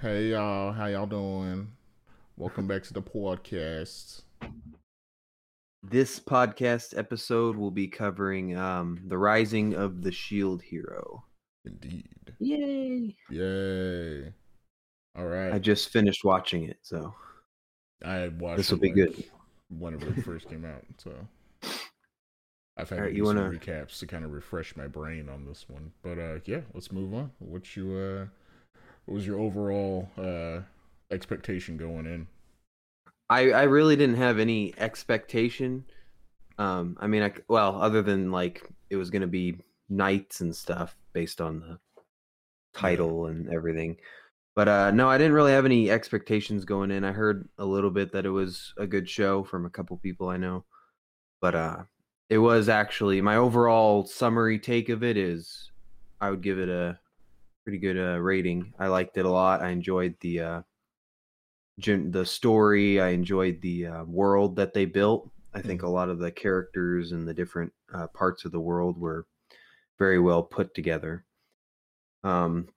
Hey y'all, how y'all doing? Welcome back to the podcast. This podcast episode will be covering um, the rising of the Shield Hero. Indeed. Yay! Yay. All right. I just finished watching it, so I watched this will it be good. whenever it first came out. So I've had All to do you some wanna- recaps to kind of refresh my brain on this one. But uh yeah, let's move on. What you uh what was your overall uh expectation going in? I I really didn't have any expectation. Um, I mean, I well, other than like it was gonna be knights and stuff based on the title and everything. But uh no, I didn't really have any expectations going in. I heard a little bit that it was a good show from a couple people I know. But uh it was actually my overall summary take of it is I would give it a pretty good uh, rating. I liked it a lot. I enjoyed the uh gen- the story. I enjoyed the uh, world that they built. I think a lot of the characters and the different uh, parts of the world were very well put together. Um,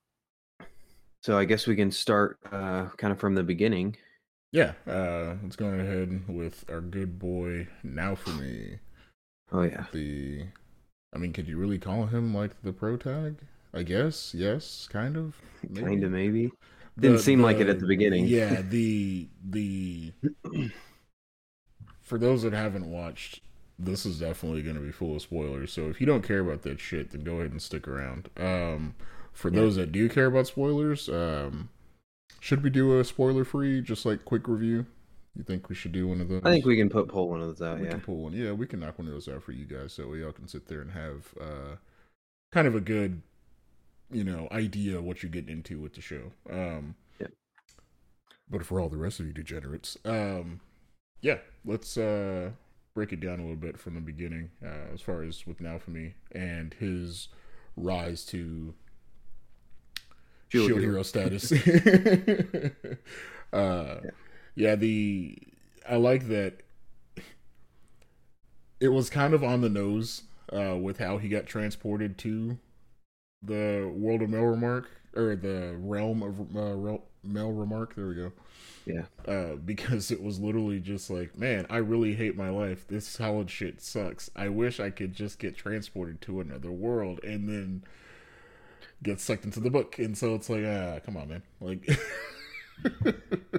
so I guess we can start uh, kind of from the beginning. Yeah, uh let's go ahead with our good boy Naofumi. Oh yeah, the I mean, could you really call him like the pro tag? I guess, yes, kind of. kind of maybe. Didn't seem like it at the beginning. Yeah, the the for those that haven't watched, this is definitely going to be full of spoilers. So if you don't care about that shit, then go ahead and stick around. Um, for Yeah. those that do care about spoilers, um, should we do a spoiler free, just like quick review? You think we should do one of those? I think we can put pull one of those out. we Yeah, can pull one. Yeah, we can knock one of those out for you guys, so y'all can sit there and have uh, kind of a good, you know, idea of what you're getting into with the show. Um, Yeah. But for all the rest of you degenerates, um, yeah, let's uh, break it down a little bit from the beginning, uh, as far as with Naofumi and his rise to Shield shield, Hero. hero, status. uh, yeah, the I like that. It was kind of on the nose uh, with how he got transported to the world of Melromarc or the realm of uh, Rel- Melromarc. There we go. Yeah. Uh, because it was literally just like, man, I really hate my life. This solid shit sucks. I wish I could just get transported to another world and then get sucked into the book. And so it's like, ah, come on, man. Like,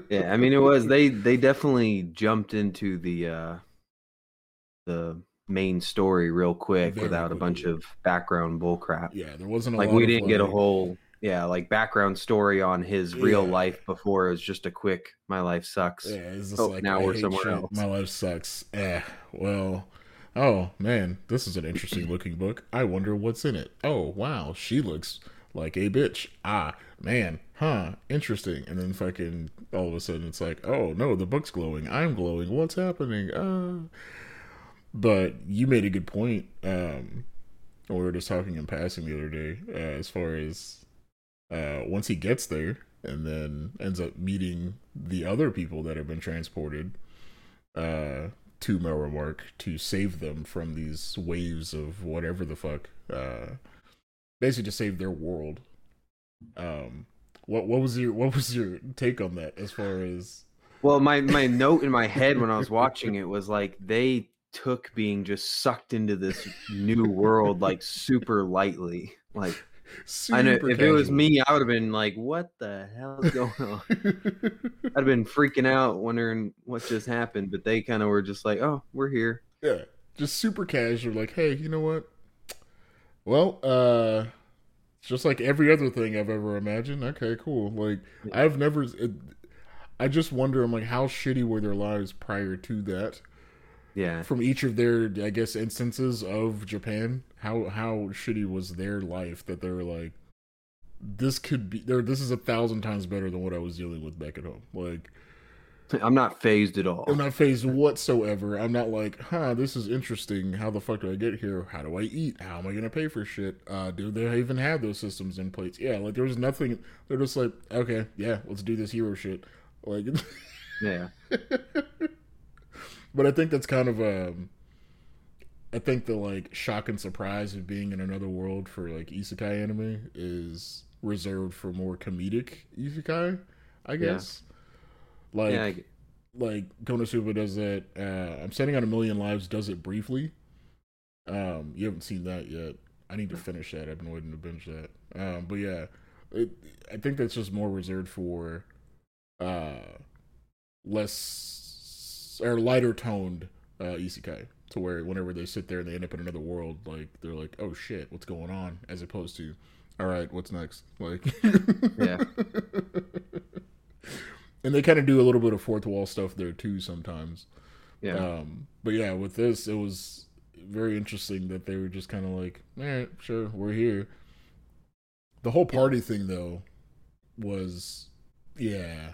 yeah. I mean, it was they they definitely jumped into the uh the main story real quick Very without a bunch of background bullcrap. yeah, there wasn't a like we didn't get a whole yeah like background story on his real life before it was just a quick my life sucks Yeah, it's just Oh, like now I we're somewhere shit. else. My life sucks. Eh. Well. Oh man, this is an interesting looking book. I wonder what's in it. Oh wow, she looks like a bitch. Ah man, huh? Interesting. And then fucking all of a sudden it's like, oh no, the book's glowing. I'm glowing. What's happening? Uh. But you made a good point. Um, we were just talking in passing the other day, uh, as far as uh, once he gets there and then ends up meeting the other people that have been transported uh, to Melromarc to save them from these waves of whatever the fuck. Uh, basically, to save their world. Um, what what was your what was your take on that as far as well my my note in my head when i was watching it was like they took being just sucked into this new world like super lightly like i know super if it was me i would have been like what the hell is going on i'd have been freaking out wondering what just happened but they kind of were just like oh we're here Yeah, just super casual. Like, hey, you know what? Well, uh, just like every other thing I've ever imagined. Okay, cool. Like, I've never. It, I just wonder. I'm like, how shitty were their lives prior to that? yeah From each of their, I guess, instances of Japan, how how shitty was their life that they were like, this could be there. This is a thousand times better than what I was dealing with back at home. Like, i'm not phased at all I'm not phased whatsoever. I'm not like, huh, this is interesting. How the fuck do I get here? How do I eat? How am I gonna pay for shit? Uh, do they even have those systems in place? Yeah, like there was nothing. They're just like, okay, yeah, let's do this hero shit. Like, yeah but I think that's kind of um, I think the like shock and surprise of being in another world for like isekai anime is reserved for more comedic isekai, I guess. Like yeah, I- like Konosuba does that. Uh, I'm Standing on a Million Lives does it briefly. Um, you haven't seen that yet. I need to finish that. I've been waiting to binge that. Um, but yeah, it, I think that's just more reserved for uh, less or lighter toned uh, isekai. To where whenever they sit there and they end up in another world, like they're like, "Oh shit, what's going on?" As opposed to, "All right, what's next?" Like, Yeah. and they kind of do a little bit of fourth wall stuff there too sometimes. yeah. Um, but yeah, with this, it was very interesting that they were just kind of like, "All right, sure, we're here." The whole party thing, though, was, yeah,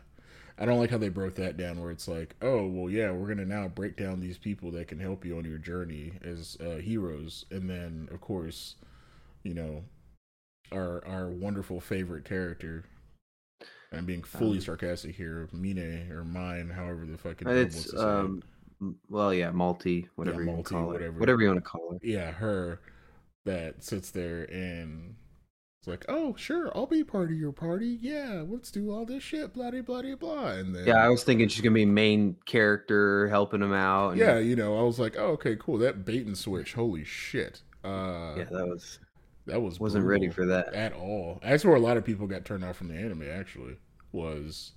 I don't like how they broke that down. Where it's like, oh, well, yeah, we're gonna now break down these people that can help you on your journey as uh, heroes, and then of course, you know, our our wonderful favorite character. I'm being fully Um, sarcastic here, Mine or mine, however the fucking it's to um, well, yeah, multi, whatever multi, call whatever. it, whatever you want to call it. yeah, her that sits there and it's like, oh, sure, I'll be part of your party. Yeah, let's do all this shit, blah, blah, blah, blah. And then, Yeah, I was thinking she's gonna be main character, helping him out. And yeah, you know, I was like, oh, okay, cool. That bait and switch, holy shit. Uh, yeah, that was that was wasn't ready for that. at all. That's where a lot of people got turned off from the anime. Actually, was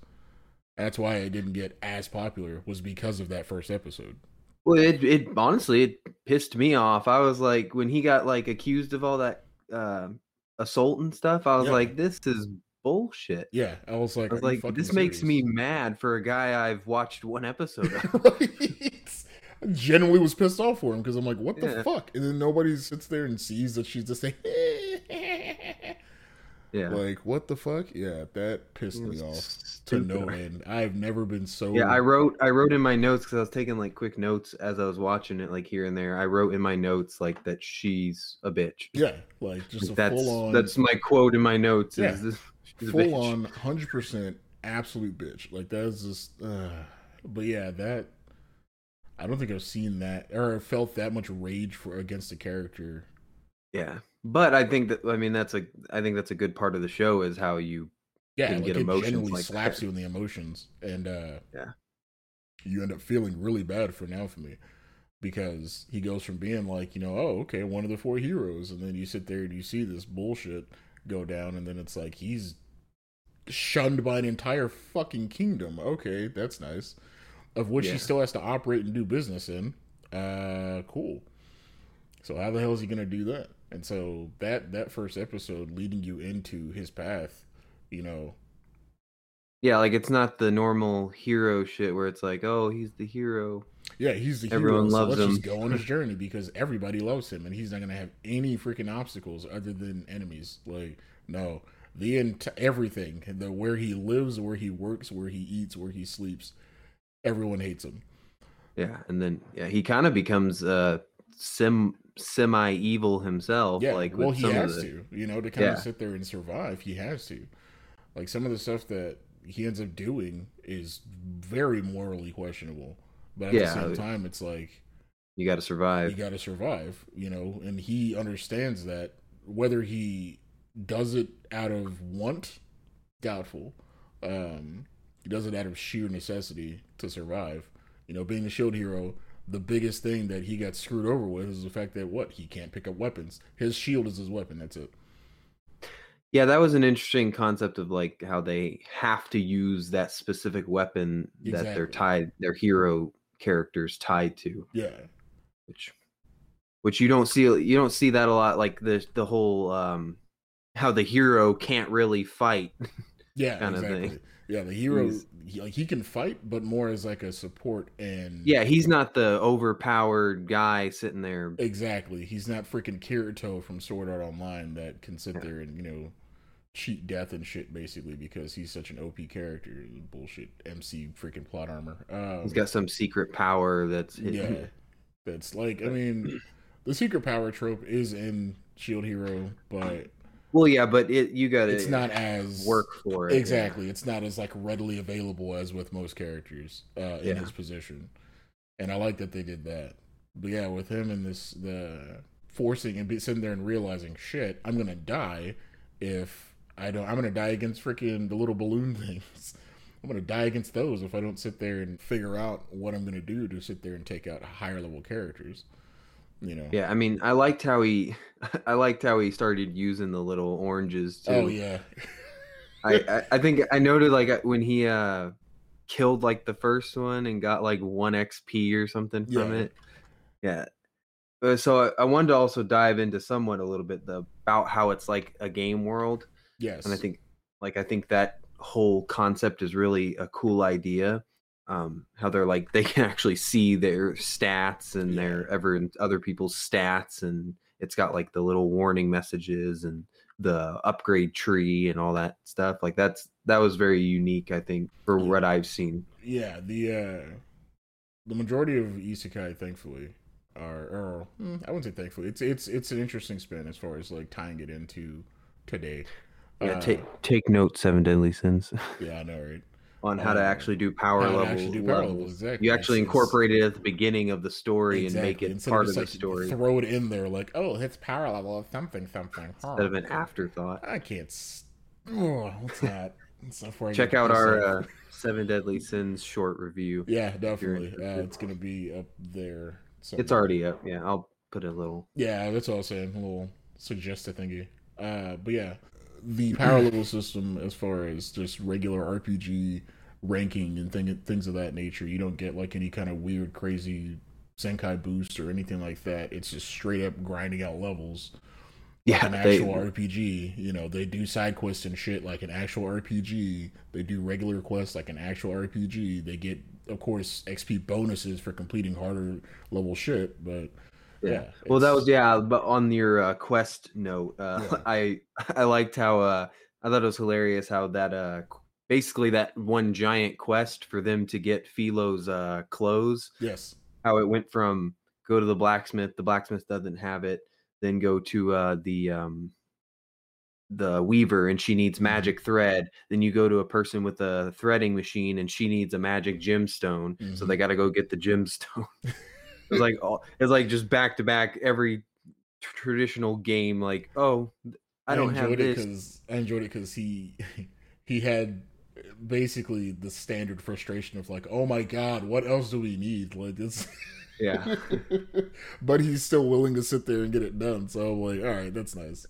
that's why it didn't get as popular was because of that first episode. Well, it it honestly it pissed me off. I was like, when he got like accused of all that uh, assault and stuff, I was Yeah. like, this is bullshit. Yeah, I was like, I was like, this makes me mad for a guy I've watched one episode of. right? Genuinely was pissed off for him because I'm like, what the Yeah. fuck? And then nobody sits there and sees that she's just saying, Yeah. like, what the fuck? Yeah, that pissed me off to no end. I've never been so. Yeah, I wrote I wrote in my notes because I was taking like quick notes as I was watching it, like here and there. I wrote in my notes like that she's a bitch. Yeah, like just Like, a that's full on. that's my quote in my notes. Yeah. Is this, full on, hundred percent, absolute bitch. Like that is just. Uh, but yeah, that. I don't think I've seen that or felt that much rage for against a character. Yeah, but I think that I mean that's a I think that's a good part of the show is how you Yeah, Can like get it emotions like slaps that. you in the emotions, and uh, Yeah. you end up feeling really bad for Naofumi because he goes from being like, you know, oh, okay, one of the four heroes, and then you sit there and you see this bullshit go down, and then it's like he's shunned by an entire fucking kingdom. Okay, that's nice. Of which he still has to operate and do business in. Uh, cool. So how the hell is he gonna do that? And so that that first episode leading you into his path, you know, yeah like it's not the normal hero shit where it's like oh he's the hero. Yeah, he's the Everyone hero. So let's just go on his journey because everybody loves him, and he's not gonna have any freaking obstacles other than enemies. Like, no, the ent- everything, the where he lives, where he works, where he eats, where he sleeps, everyone hates him. Yeah, and then yeah he kind of becomes uh sim semi evil himself. Yeah, like well, with he some has of the, to, you know, to kind Yeah. of sit there and survive. He has to. Like some of the stuff that he ends up doing is very morally questionable, but at Yeah. the same time, it's like You got to survive. you got to survive, you know, and he understands that whether he does it out of want, doubtful. Um, he does it out of sheer necessity to survive. You know, being a shield hero, the biggest thing that he got screwed over with is the fact that what he can't pick up weapons. His shield is his weapon. That's it. Yeah, that was an interesting concept of like how they have to use that specific weapon that they're tied, their hero characters tied to, Yeah, which which you don't see you don't see that a lot like the the whole um how the hero can't really fight. yeah, Kinda thing. Yeah, the hero, he, like he can fight, but more as like a support and yeah, he's not the overpowered guy sitting there. Exactly. He's not freaking Kirito from Sword Art Online that can sit there and, you know, cheat death and shit basically because he's such an OP character. Bullshit MC freaking plot armor. Um, He's got some secret power that's hidden. yeah. That's like I mean the secret power trope is in Shield Hero, but Well, yeah, but it you got to it's not as work for it. yeah. Exactly. It's not as like readily available as with most characters uh, in Yeah. his position. And I like that they did that. but yeah, with him and this the forcing and be sitting there and realizing, shit, I'm gonna die if I don't. I'm gonna die against freaking the little balloon things. I'm gonna die against those if I don't sit there and figure out what I'm gonna do to sit there and take out higher level characters. You know. Yeah, I mean, I liked how he, I liked how he started using the little oranges too. Oh yeah. I, I, I think I noted like uh, when he uh killed like the first one and got like one XP or something from Yeah. it. Yeah. Uh, so I, I wanted to also dive into somewhat a little bit the, about how it's like a game world, yes. and I think like I think that whole concept is really a cool idea. Um, how they're like they can actually see their stats and their ever other people's stats, and it's got like the little warning messages and the upgrade tree and all that stuff. Like that's that was very unique, I think, for what I've seen. yeah the uh the majority of isekai thankfully are or hmm, i wouldn't say thankfully it's it's it's an interesting spin as far as like tying it into today Yeah, Uh, take take note, Seven Deadly Sins, yeah i know right on how to uh, actually do power how to level actually do power levels. levels, exactly. You actually incorporate it at the beginning of the story and make it Instead part of just, the like, story throw it in there like oh it's power level of something something huh. instead of an afterthought. i can't oh, what's that That's not where I Check out our uh, Seven Deadly Sins short review. yeah definitely uh, it's gonna be up there It's already up. Yeah, I'll put a little. Yeah, that's all I'm saying. A little suggested thingy. Uh, but yeah, the power level system, as far as just regular RPG ranking and thing, things of that nature, you don't get like any kind of weird, crazy Senkai boost or anything like that. It's just straight up grinding out levels. Yeah, An they, actual RPG, you know, they do side quests and shit like an actual RPG. They do regular quests like an actual RPG. They get, of course, XP bonuses for completing harder level shit. But yeah. Well, that was yeah. But on your uh, quest note, uh, Yeah. I I liked how uh, I thought it was hilarious how that uh, basically that one giant quest for them to get Filo's uh, clothes yes. how it went from go to the blacksmith the blacksmith doesn't have it then go to uh the um the weaver and she needs Mhm. magic thread then you go to a person with a threading machine and she needs a magic gemstone so Mhm. they got to go get the gemstone it's like all it's like just back to back every tr- traditional game like oh i don't have enjoyed it this because I enjoyed it because he he had basically the standard frustration of like, oh my god, what else do we need? Like this, yeah but he's still willing to sit there and get it done. So I'm like, all right, that's nice.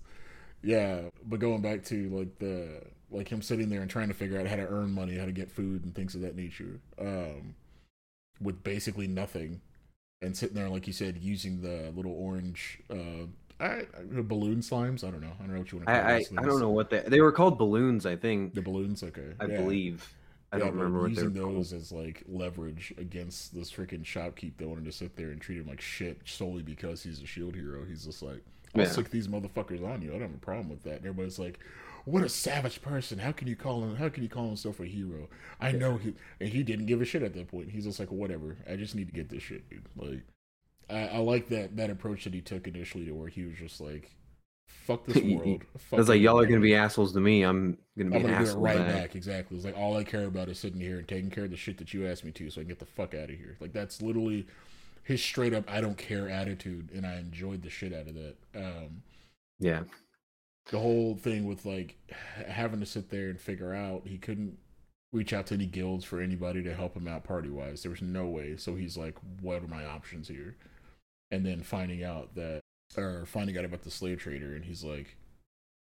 Yeah, but going back to like the like him sitting there and trying to figure out how to earn money, how to get food and things of that nature, um, with basically nothing, and sitting there like you said, using the little orange uh, I, I, balloon slimes. I don't know. I don't know what you want to call I, I i don't know what they they were called balloons i think The balloons, okay. i yeah. believe i Yeah, don't remember what they were using called. those as like leverage against this freaking shopkeep that wanted to sit there and treat him like shit solely because he's a shield hero. He's just like, I'll Yeah. stick these motherfuckers on you. I don't have a problem with that. And everybody's like, what a savage person. How can you call him? How can you call himself a hero? I know he and he didn't give a shit at that point. He's just like, whatever. I just need to get this shit, dude. Like, I, I like that that approach that he took initially to where he was just like, fuck this world. I was like, fuck y'all are gonna be assholes to me. I'm gonna be I'm gonna do it asshole right back. back. Exactly. It's like all I care about is sitting here and taking care of the shit that you asked me to, so I can get the fuck out of here. Like that's literally his straight up I don't care attitude, and I enjoyed the shit out of that. Um, Yeah, the whole thing with like having to sit there and figure out he couldn't reach out to any guilds for anybody to help him out party wise. There was no way. So he's like, what are my options here? And then finding out that, or finding out about the slave trader, and he's like,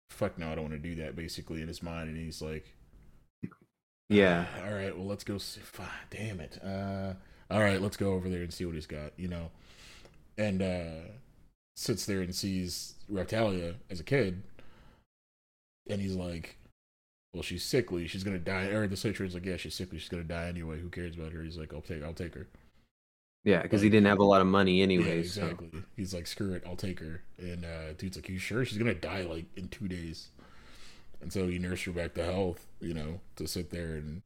fuck no, I don't want to do that. Basically in his mind, and he's like, yeah. all right, well, let's go. See, fuck, damn it. Uh, all right, let's go over there and see what he's got. You know, and uh, sits there and sees Raphtalia as a kid, and he's like, "Well, she's sickly. She's gonna die." Or the Citra's like, "Yeah, she's sickly. She's gonna die anyway. Who cares about her?" He's like, "I'll take. I'll take her." Yeah, because he didn't have a lot of money anyway. yeah, exactly. He's like, "Screw it. I'll take her." And uh, dude's like, "You sure? She's gonna die like in two days." And so he nursed her back to health. You know, to sit there and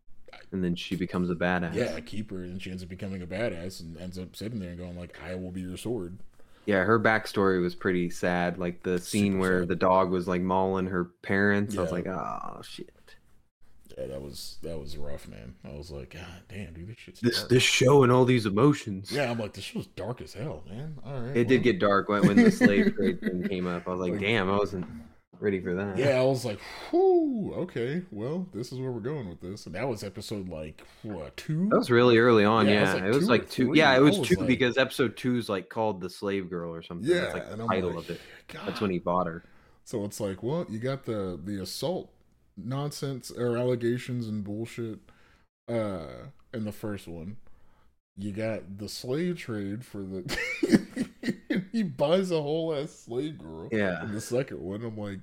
and then she becomes a badass. yeah, keep her, and she ends up becoming a badass, and ends up sitting there and going like, "I will be your sword." Yeah, her backstory was pretty sad. Like the scene Super where sad. the dog was like mauling her parents. I was like, oh shit. Yeah, that was that was rough, man. I was like, God damn, dude, this shit's This dark. this show and all these emotions. Yeah, I'm like, this show's dark as hell, man. All right, It did get dark when, when the slave trade thing came up. I was like, Like- damn, I wasn't ready for that. Yeah, I was like, okay, well, this is where we're going with this. And that was episode like what two? That was really early on. Yeah, Yeah, it was like it two like two. Yeah, it was was two like- because episode two is like called the slave girl or something. yeah, That's like the title like, of it. God. That's when he bought her. So it's like, well, you got the the assault nonsense or allegations and bullshit uh in the first one. You got the slave trade for the he buys a whole ass slave girl. Yeah. In the second one, I'm like,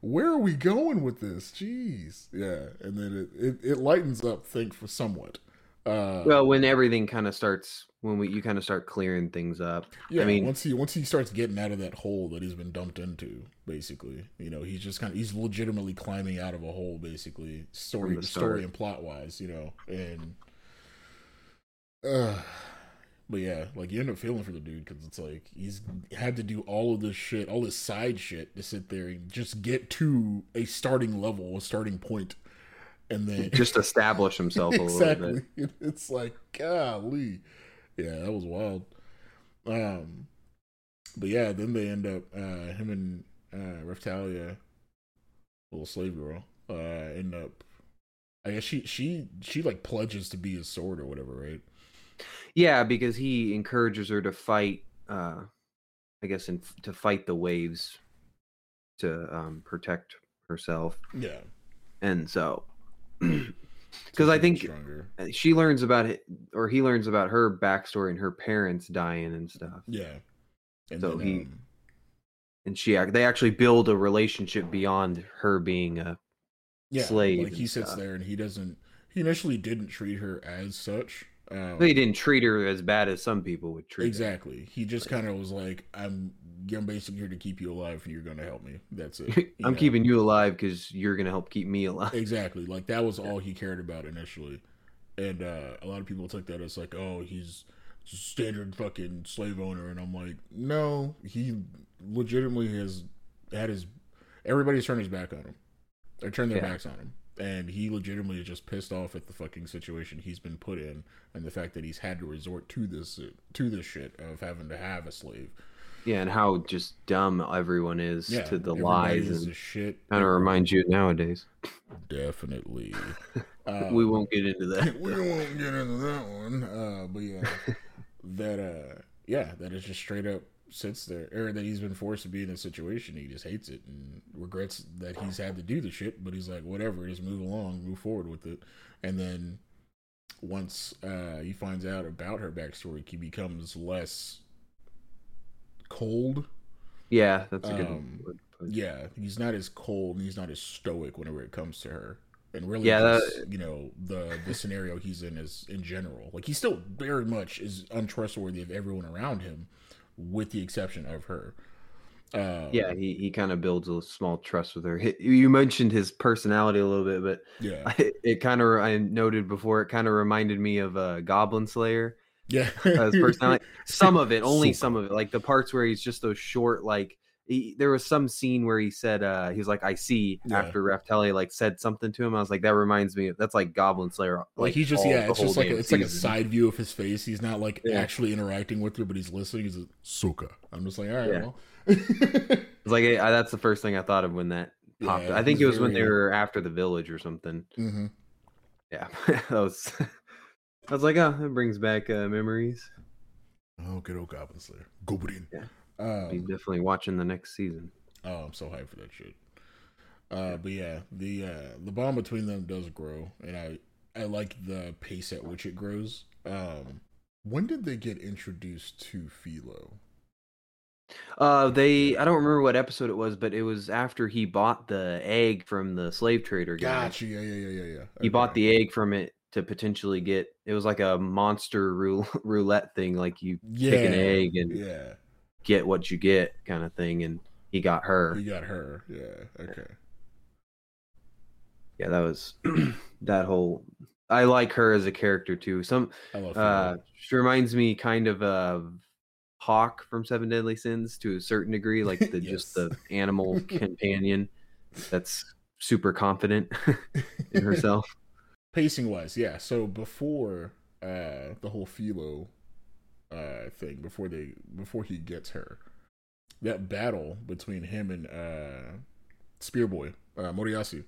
where are we going with this? Jeez. Yeah. And then it it, it lightens up think for somewhat. Uh Well, when everything kind of starts, when we you kind of start clearing things up. Yeah, I mean- once he once he starts getting out of that hole that he's been dumped into, basically, you know, he's just kind of he's legitimately climbing out of a hole, basically, story story and plot wise, you know, and uh, but yeah, like you end up feeling for the dude because it's like he's had to do all of this shit, all this side shit to sit there and just get to a starting level, a starting point, and then Just establish himself a little bit. exactly. It's like golly, yeah, that was wild. Um, but yeah, then they end up uh him and uh Raphtalia, little slave girl, uh end up. I guess she she she like pledges to be his sword or whatever, right? Yeah, because he encourages her to fight. uh I guess in, to fight the waves to um protect herself, Yeah, and so because I think stronger. she learns about it, or he learns about her backstory and her parents dying and stuff. Yeah, and So then, he- um, and she they actually build a relationship beyond her being a yeah, slave like he and sits stuff. there and he doesn't. He initially didn't treat her as such. Um, they didn't treat her as bad as some people would treat her. Exactly. He just kind of was like, "I'm, I'm basically here to keep you alive, and you're going to help me. That's it." i'm know? keeping you alive because you're gonna help keep me alive exactly like that was all he cared about initially, and uh, a lot of people took that as like, "Oh, he's standard fucking slave owner," and I'm like, "No, he legitimately has had his everybody's turned his back on him. They turned their Yeah. backs on him." And he legitimately is just pissed off at the fucking situation he's been put in, and the fact that he's had to resort to this to this shit of having to have a slave. yeah and how just dumb everyone is yeah, to the lies is and a shit. kind of reminds you nowadays Definitely. we Um, won't get into that we won't get into that one. Uh, but yeah, that uh, yeah, that is just straight up sits there, or that he's been forced to be in a situation. He just hates it and regrets that he's had to do the shit. But he's like, whatever, just move along, move forward with it. And then once uh, he finds out about her backstory, he becomes less cold yeah that's a good Um, word yeah, he's not as cold and he's not as stoic whenever it comes to her. And really, Yeah, that- you know, the the scenario he's in is in general. Like he still very much is untrustworthy of everyone around him, with the exception of her. Uh, yeah he, he kind of builds a small trust with her Hi- you mentioned his personality a little bit but yeah, it kind of i noted before it kind of reminded me of uh, goblin slayer yeah. uh, his personality. Some of it, only some of it, like the parts where he's just those short. Like he, there was some scene where he said, uh, he was like, "I see." Yeah. After Raftali like said something to him, I was like, "That reminds me. Of, that's like Goblin Slayer." Like he just yeah, it's just like a, it's like a side view of his face. He's not like Yeah. actually interacting with her, but he's listening. He's like, Suka. I'm just like, all right, Yeah. well. It's like I, that's the first thing I thought of when that popped. Yeah, I think he's it was when they were after the village or something. hmm Yeah, that was. I was like, oh, that brings back uh, memories. Oh, good old Goblin Slayer, Goblin. Yeah. Um, Be definitely watching the next season. Oh, I'm so hyped for that shit. Uh, but yeah, the uh, the bond between them does grow, and I I like the pace at which it grows. Um, when did they get introduced to Filo? Uh, they I don't remember what episode it was, but it was after he bought the egg from the slave trader guy. Gotcha. Yeah, yeah, yeah, yeah, yeah. He bought the egg from it to potentially get. It was like a monster rou- roulette thing, like you yeah, pick an egg and yeah. Get what you get, kind of thing. And he got her. He got her. Yeah. Okay. Yeah, that was that whole. I like her as a character too. Some I love uh, she reminds me kind of of Hawk from Seven Deadly Sins to a certain degree, like the just the animal companion that's super confident in herself. Pacing wise, yeah. So before uh the whole Filo uh thing, before they before he gets her, that battle between him and uh Spearboy, uh Motoyasu.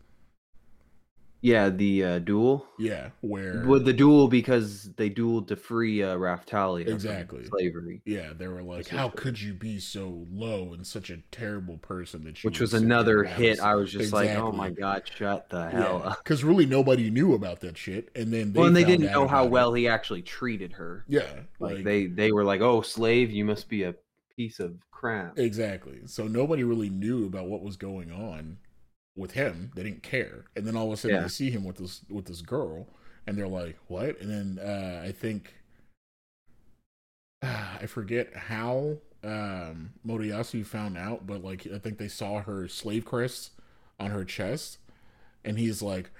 Yeah, the uh, duel. Yeah, where With the duel because they dueled to free uh, Raphtalia Exactly. slavery, Yeah, they were like, "How could you be so low and such a terrible person that you?" which was another hit. I was just like, oh my god, shut the hell up. because really nobody knew about that shit, and then they well, and they didn't know how it. well he actually treated her. Yeah, Like, like, they they were like, oh, slave, you must be a piece of crap. exactly. So nobody really knew about what was going on with him. They didn't care, and then all of a sudden Yeah. they see him with this with this girl, and they're like, "What?" And then uh, I think I forget how um, Motoyasu found out, but like I think they saw her slave crest on her chest, and he's like,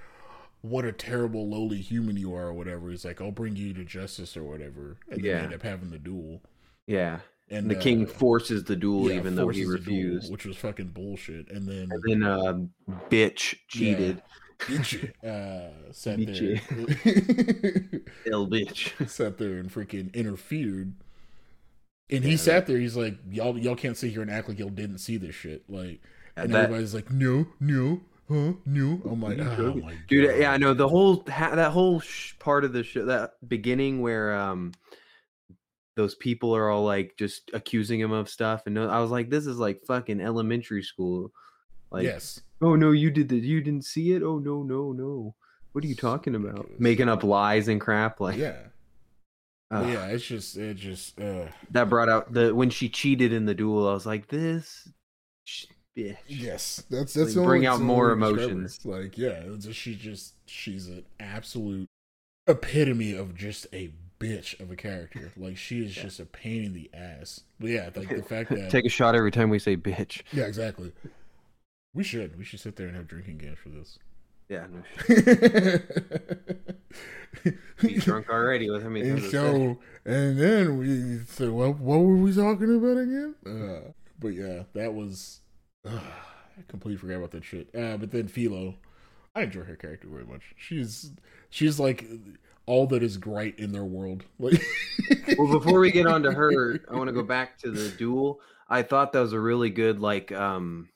"What a terrible lowly human you are," or whatever. He's like, "I'll bring you to justice," or whatever, and then Yeah. they end up having the duel. Yeah, And the king uh, forces the duel yeah, even though he the duel, refused. which was fucking bullshit. And then And then um, bitch cheated. Bitch, uh, sat Bitchy. there, Ill bitch. sat there and freaking interfered. And he Yeah, sat there. He's like, "Y'all, y'all can't sit here and act like y'all didn't see this shit." Like, and That- everybody's like, "No, no, huh, no." I'm like, "Oh joking?" my dude god, yeah i know the whole ha- that whole sh- part of the show that beginning where um those people are all like just accusing him of stuff and no- i was like this is like fucking elementary school like yes, oh no you did that you didn't see it oh no no no what are you talking about making up lies and crap like yeah, ugh. yeah. It's just, it just, uh, that brought out the when she cheated in the duel i was like this sh- bitch Yes, that's that's only- bring out more way to describe her. emotions. Like, yeah, just, she just she's an absolute epitome of just a bitch of a character. Like, she is Yeah. just a pain in the ass. But yeah, like the fact that take a shot every time we say bitch yeah, exactly. We should we should sit there and have drinking games for this. yeah no be drunk already with many and so and then we said what what were we talking about again uh, but yeah that was uh, i completely forgot about that shit uh, but then filo i enjoy her character very much she's she's like all that is great in their world. Well before we get on to her i want to go back to the duel. I thought that was a really good like um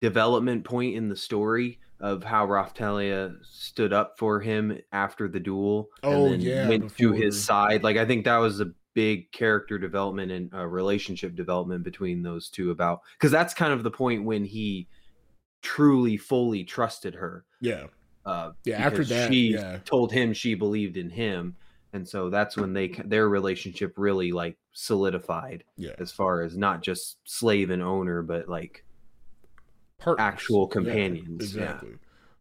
development point in the story of how Raphtalia stood up for him after the duel Oh, and then yeah, went to his side. Like i think that was a big character development and uh, relationship development between those two about because that's kind of the point when he truly fully trusted her. Yeah uh Yeah, after that, she yeah. told him she believed in him and so that's when they their relationship really like solidified yeah as far as not just slave and owner but like Partners. actual companions, yeah. exactly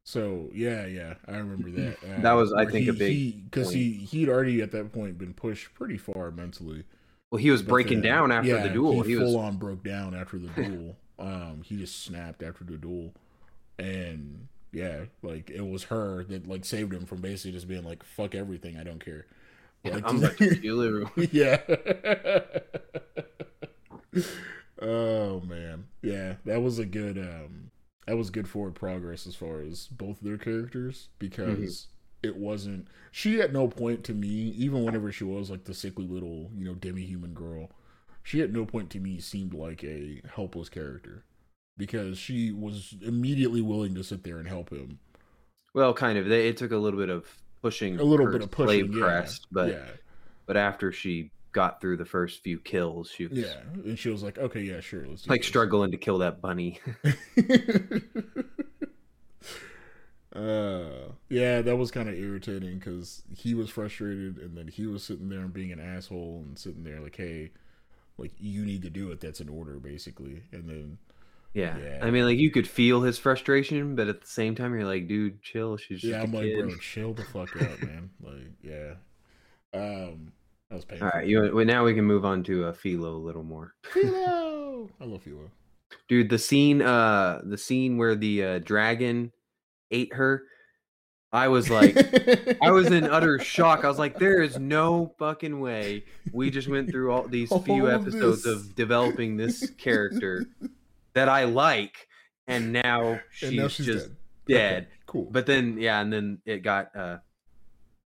so yeah yeah i remember that uh, That was, I think, a big because he he'd already at that point been pushed pretty far mentally well he was But breaking down after yeah, the duel He, he, full was on broke down after the duel. um, he just snapped after the duel, and yeah, like it was her that like saved him from basically just being like "fuck everything, I don't care." yeah, Like, i'm about to kill everyone. yeah. oh man, yeah, that was a good. um That was good forward progress as far as both their characters because Mm-hmm. it wasn't. She at no point to me, even whenever she was like the sickly little you know demi human girl, she at no point to me seemed like a helpless character because she was immediately willing to sit there and help him. well kind of they, it took a little bit of pushing A little bit of pushing, yeah, but yeah, but after she got through the first few kills she was yeah, and she was like, "Okay, yeah, sure, let's do like this." struggling to kill that bunny uh, yeah, that was kind of irritating because he was frustrated, and then he was sitting there and being an asshole and sitting there like, "Hey, like you need to do it. That's an order, basically." And then, Yeah. Yeah. I mean, like you could feel his frustration, but at the same time, you're like, dude, chill. She's just yeah, I'm like, kid. bro, chill the fuck out, man. Like, yeah, um, that was painful. All right, you well, now we can move on to uh, Filo a little more, Filo, I love Filo. dude. The scene, uh, the scene where the uh, dragon ate her, I was like, I was in utter shock. I was like, there is no fucking way we just went through all these few All of episodes this. of developing this character that I like, and now she's, and now she's just dead. dead. Okay, cool. But then yeah, and then it got. uh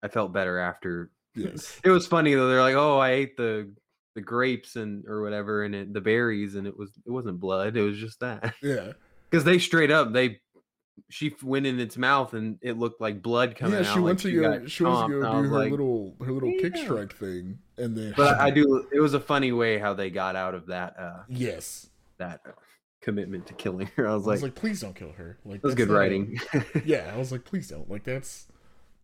I felt better after. yes. It was funny though. They're like, "Oh, I ate the the grapes and or whatever, and it, the berries, and it was it wasn't blood. It was just that." Yeah. Because they straight up they she went in its mouth and it looked like blood coming Yeah, out. she like went to go. got She went to go do her like- little her little kick strike thing, and then. But I do. It was a funny way how they got out of that uh Yes. that uh, commitment to killing her. I was I was like, like, please don't kill her. Like that was that's good writing. yeah, I was like, please don't. Like that's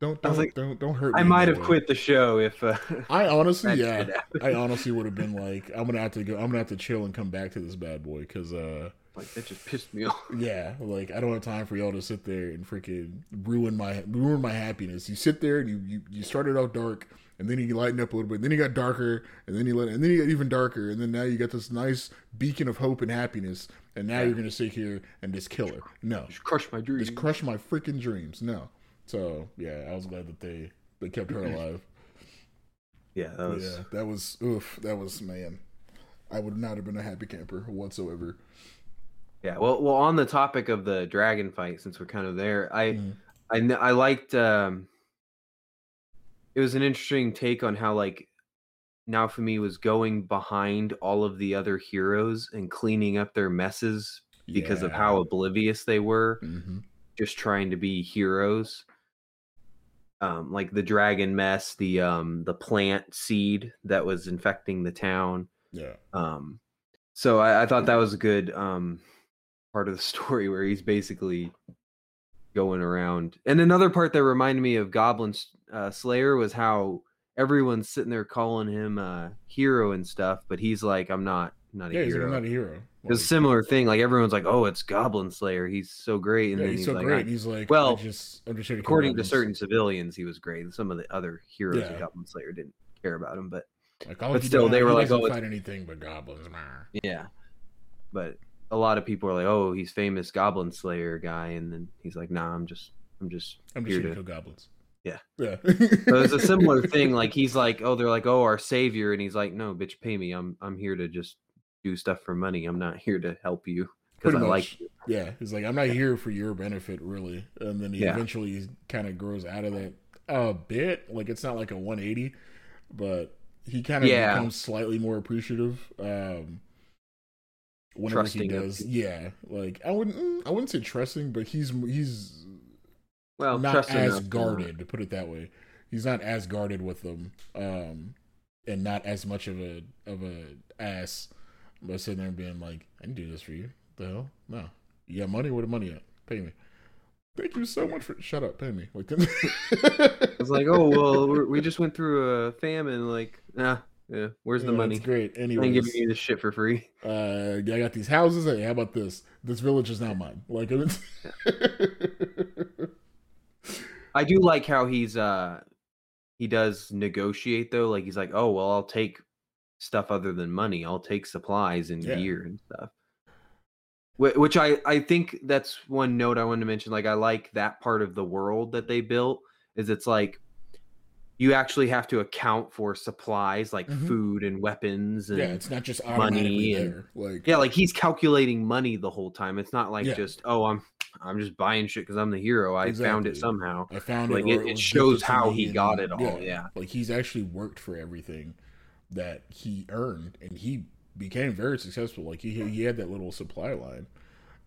don't don't like, don't don't hurt. I might have way. quit the show if uh, I honestly, yeah. I honestly would have been like, I'm gonna have to go. I'm gonna have to chill and come back to this bad boy because, uh, like that just pissed me off. yeah, like I don't have time for y'all to sit there and freaking ruin my ruin my happiness. You sit there and you you, you started out dark. And then you lighten up a little bit. and Then you got darker, and then you let, and then you got even darker, and then now you got this nice beacon of hope and happiness. And now Yeah. you're gonna sit here and just kill her. No, Just crushed my dreams. just crush my freaking dreams. No. So yeah, I was glad that they they kept her alive. yeah, that was. yeah, that was oof. That was man. I would not have been a happy camper whatsoever. Yeah, well, well, on the topic of the dragon fight, since we're kind of there, I, Mhm. I, I liked. um It was an interesting take on how like Naofumi was going behind all of the other heroes and cleaning up their messes because of how oblivious they were, hmm just trying to be heroes. Um, like the dragon mess, the um the plant seed that was infecting the town. Yeah. Um, so I, I thought that was a good um, part of the story where he's basically going around. And another part that reminded me of Goblin uh, Slayer was how everyone's sitting there calling him a hero and stuff, but he's like, "I'm not, not a Yeah, he's like, hero." I'm not a hero. it's a similar thing. Like everyone's like, "Oh, it's Goblin Slayer. He's so great," and yeah, then he's he's, so like, great. He's like, well, just according to certain civilians, he was great. Some of the other heroes Yeah. of Goblin Slayer didn't care about him, but Like, but still, they were like, oh, fight anything but goblins. Yeah. But a lot of people are like, "Oh, he's famous Goblin Slayer guy," and then he's like, "Nah, I'm just, I'm just I'm just here to." kill goblins. Yeah. Yeah. So it's a similar thing. Like he's like, "Oh, they're like, oh, our savior," and he's like, "No, bitch, pay me. I'm, I'm here to just do stuff for money. I'm not here to help you because I much. like you." Yeah, he's like, I'm not here for your benefit, really. And then he Yeah. eventually kind of grows out of that a bit. Like it's not like a 180, but he kind of Yeah. becomes slightly more appreciative. Um, whenever Trusting he does, people. yeah. Like I wouldn't, mm, I wouldn't say trusting, but he's he's Well, not trust as enough guarded. To put it that way, he's not as guarded with them, um, and not as much of a of a ass. But sitting there and being like, "I can do this for you." The hell, no. You got money? Where the money at? Pay me. Thank you so much for. Shut up. Pay me. Like, I was like, "Oh, well, we're, we just went through a famine. Like, nah, yeah, where's the Yeah, money? Great. I ain't Anyways, giving you this shit for free." uh, yeah, I got these houses. Hey, how about this? This village is now mine. Like, it's I do like how he's uh he does negotiate though. Like he's like, oh well, I'll take stuff other than money. I'll take supplies and Yeah. gear and stuff. Which I I think that's one note I wanted to mention. Like I like that part of the world that they built. Is it's like you actually have to account for supplies like Mhm. food and weapons and yeah, it's not just money and- there. Like, yeah, like he's calculating money the whole time. It's not like Yeah. just oh I'm I'm just buying shit because I'm the hero. I found it somehow. I found Like, it. it- it shows how he got it all, yeah. like he's actually worked for everything that he earned, and he became very successful. Like he he had that little supply line,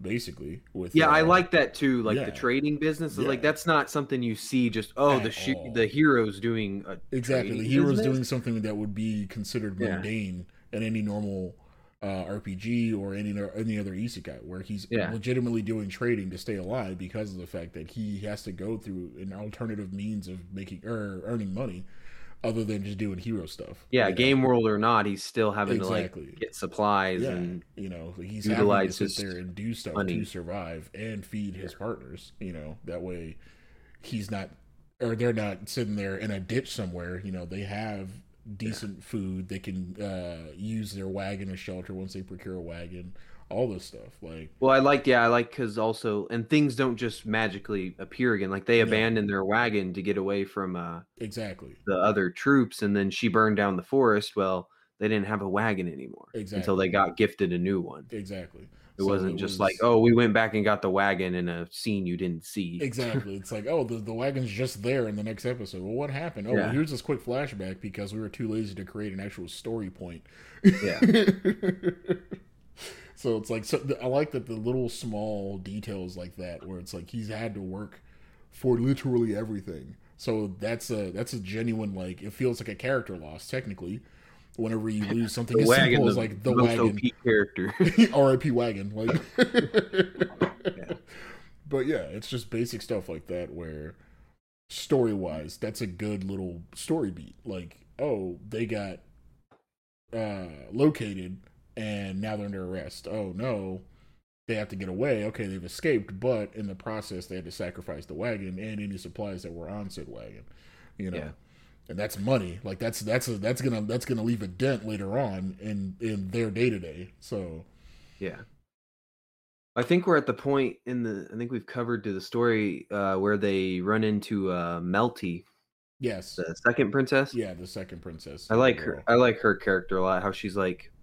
basically. With Yeah, I uh, like that too. Like yeah. the trading business is like that's not something you see. Just oh, At the all. the hero's doing a exactly. the He was business? doing something that would be considered Yeah. mundane in any normal. Uh, RPG or any any other isekai where he's Yeah. legitimately doing trading to stay alive because of the fact that he has to go through an alternative means of making or earning money other than just doing hero stuff. Yeah, you know? game world or not, he's still having to like get supplies yeah, and you know, he's utilize having to sit there and do stuff money. to survive and feed his partners. You know, that way he's not, or they're not sitting there in a ditch somewhere. You know, they have decent food. They can uh, use their wagon as shelter once they procure a wagon. All this stuff, like well, I like yeah, I like because also and things don't just magically appear again. Like they Yeah. abandoned their wagon to get away from uh exactly. the other troops, and then she burned down the forest. Well, they didn't have a wagon anymore Exactly. until they got gifted a new one. exactly. It So wasn't just was- like, oh, we went back and got the wagon in a scene you didn't see. Exactly. It's like, oh, the, the wagon's just there in the next episode. Well, what happened? Oh, well, here's this quick flashback because we were too lazy to create an actual story point. Yeah. so it's like, so th- I like that the little small details like that, where it's like he's had to work for literally everything. So that's a that's a genuine like it feels like a character loss technically. Whenever you lose something The as wagon, simple as like the wagon, OP character. R.I.P. wagon. Like, but yeah, it's just basic stuff like that where story wise, that's a good little story beat. Like, oh, they got uh located and now they're under arrest. Oh no, they have to get away. Okay, they've escaped, but in the process, they had to sacrifice the wagon and any supplies that were on said wagon. You know. Yeah. And that's money. Like that's that's a, that's gonna that's gonna leave a dent later on in in their day to day. So Yeah. I think we're at the point in the I think we've covered to the story uh where they run into uh Melty, yes, the second princess. Yeah, the second princess. I like her I like her character a lot, how she's like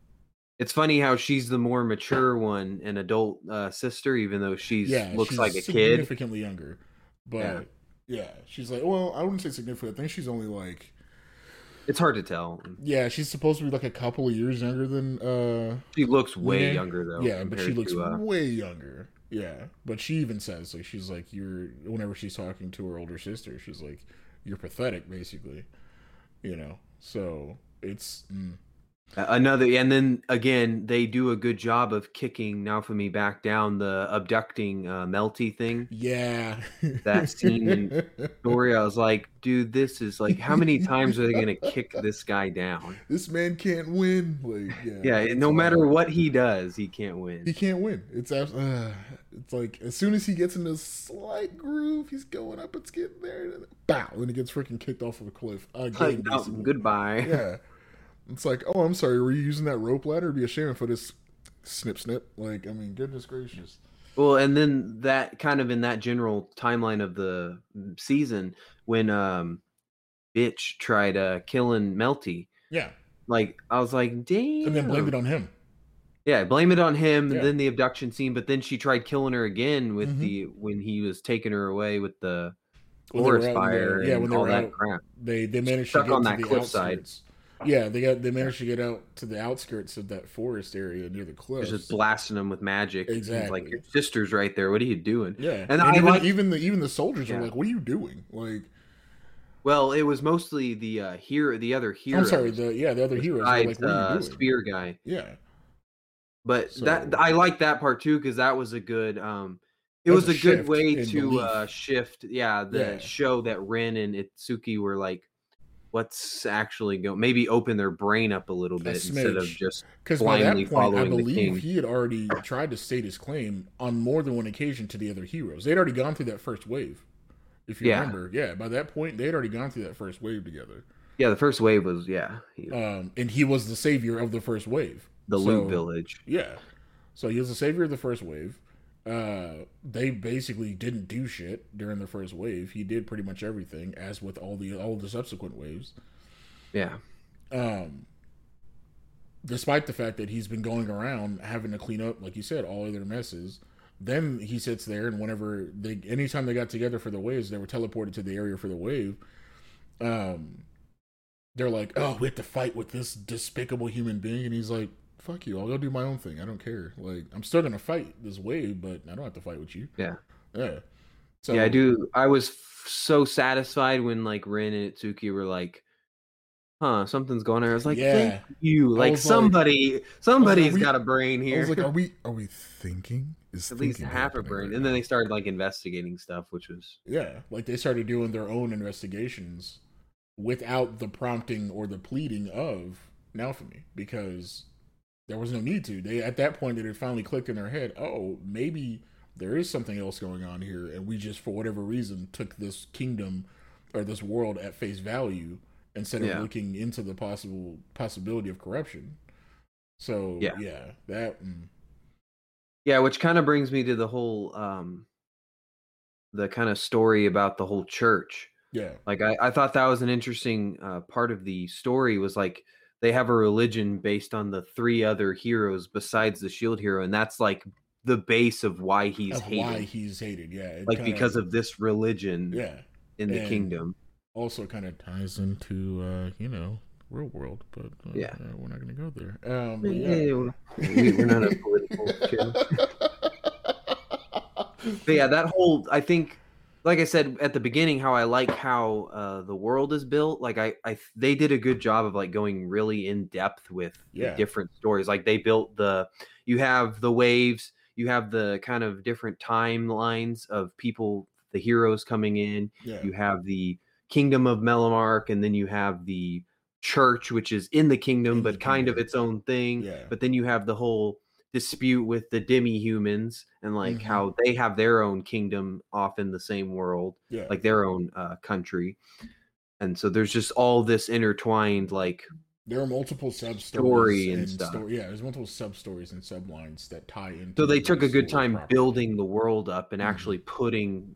it's funny how she's the more mature one and adult uh sister, even though she's Yeah, looks she's like a kid. significantly younger. But Yeah. Yeah. she's like, well, I wouldn't say significant. I think she's only like, It's hard to tell. yeah, she's supposed to be like a couple of years younger than, uh, She looks way younger though. yeah, but she looks to, uh, way younger. Yeah, but she even says like she's like you're whenever she's talking to her older sister, she's like you're pathetic, basically. You know, so it's mm, Another, and then again, they do a good job of kicking Naofumi back down the abducting uh, Melty thing. yeah. That scene in Story, I was like, dude, this is like, how many times are they gonna kick this guy down? this man can't win. Like, yeah, Yeah, no matter wild. what he does, he can't win. he can't win. It's uh, it's like as soon as he gets in a slight groove, he's going up. It's getting there. And bow, and he gets freaking kicked off of a cliff again. Like, no, goodbye. Yeah, it's like, oh, I'm sorry. Were you using that rope ladder? It'd be a shame for this snip snip. Like, I mean, goodness gracious. Well, and then that kind of in that general timeline of the season when um, bitch tried uh killing Melty. Yeah, Like I was like, damn. and then blamed it on him. Yeah, blame it on him, Yeah. and then the abduction scene. But then she tried killing her again with Mhm. the when he was taking her away with the When forest the- fire yeah, and when they all were that out, crap. they they managed Stuck to get on to that cliffside. outskirts. Yeah, they got they managed to get out to the outskirts of that forest area near the cliffs. Just blasting them with magic. It's Like your sister's right there. What are you doing? yeah, and and, I even, like- even the even the soldiers are like, "What are you doing?" Like, Well, it was mostly the uh hero, the other hero. I'm sorry, the yeah, the other heroes were like, uh, spear guy. Yeah, But So- that I like that part too because that was a good. um It was a good way to uh shift. Yeah, the Yeah. show that Ren and Itsuki were like. What's actually going? Maybe open their brain up a little bit instead of just because by that blindly point, I following the believe king. he had already tried to state his claim on more than one occasion to the other heroes. They'd already gone through that first wave. If you Yeah. remember, yeah, by that point they'd already gone through that first wave together. Yeah, the first wave was yeah, Um, and he was the savior of the first wave. the so- loot village. Yeah. So he was the savior of the first wave. Uh, they basically didn't do shit during the first wave. He did pretty much everything, as with all the all the subsequent waves. Yeah, Um, despite the fact that he's been going around having to clean up, like you said, all of their messes. Then he sits there, and whenever they, anytime they got together for the waves, they were teleported to the area for the wave. Um, they're like, "Oh, we have to fight with this despicable human being," and he's like, "Fuck you! I'll go do my own thing. I don't care. Like, I'm still gonna fight this wave, but I don't have to fight with you." Yeah. yeah. So yeah. I do. I was f- so satisfied when like Ren and Itsuki were like, "Huh, something's going on." I was like, Yeah. "Thank you!" Like somebody like- somebody, somebody's got a brain I here. was like, "Are we? Are we thinking? Is At least half a brain, right and then they started like investigating stuff, which was Yeah, like they started doing their own investigations without the prompting or the pleading of Naofumi because there was no need to. They at that point it had finally clicked in their head, oh, maybe there is something else going on here, and we just for whatever reason took this kingdom or this world at face value instead of Yeah. looking into the possible possibility of corruption. So yeah, Yeah. that mm, yeah. Which kind of brings me to the whole, um the kind of story about the whole church. yeah, like I, I thought that was an interesting uh, part of the story was like they have a religion based on the three other heroes besides the shield hero and that's like the base of why he's of hated why he's hated. Yeah, like kinda- because of this religion yeah. in the and- kingdom Also, kind of ties into uh, you know real world, but uh, Yeah. uh, we're not going to go there. Um, Yeah, yeah. we, we're not a political show but yeah that whole i think like i said at the beginning how i like how uh, the world is built like I, I they did a good job of like going really in depth with the Yeah. different stories like they built the you have the waves you have the kind of different timelines of people the heroes coming in yeah. you have the kingdom of Melromarc, and then you have the church, which is in the kingdom, In the but kind of its own thing. Yeah. But then you have the whole dispute with the demi-humans and like Mhm. how they have their own kingdom off in the same world, yeah. like their own uh, country. And so there's just all this intertwined, like there are multiple sub stories and and stuff. sto- yeah, there's multiple sub stories and sublines that tie into. so they the took a good time properly. building the world up and Mhm. actually putting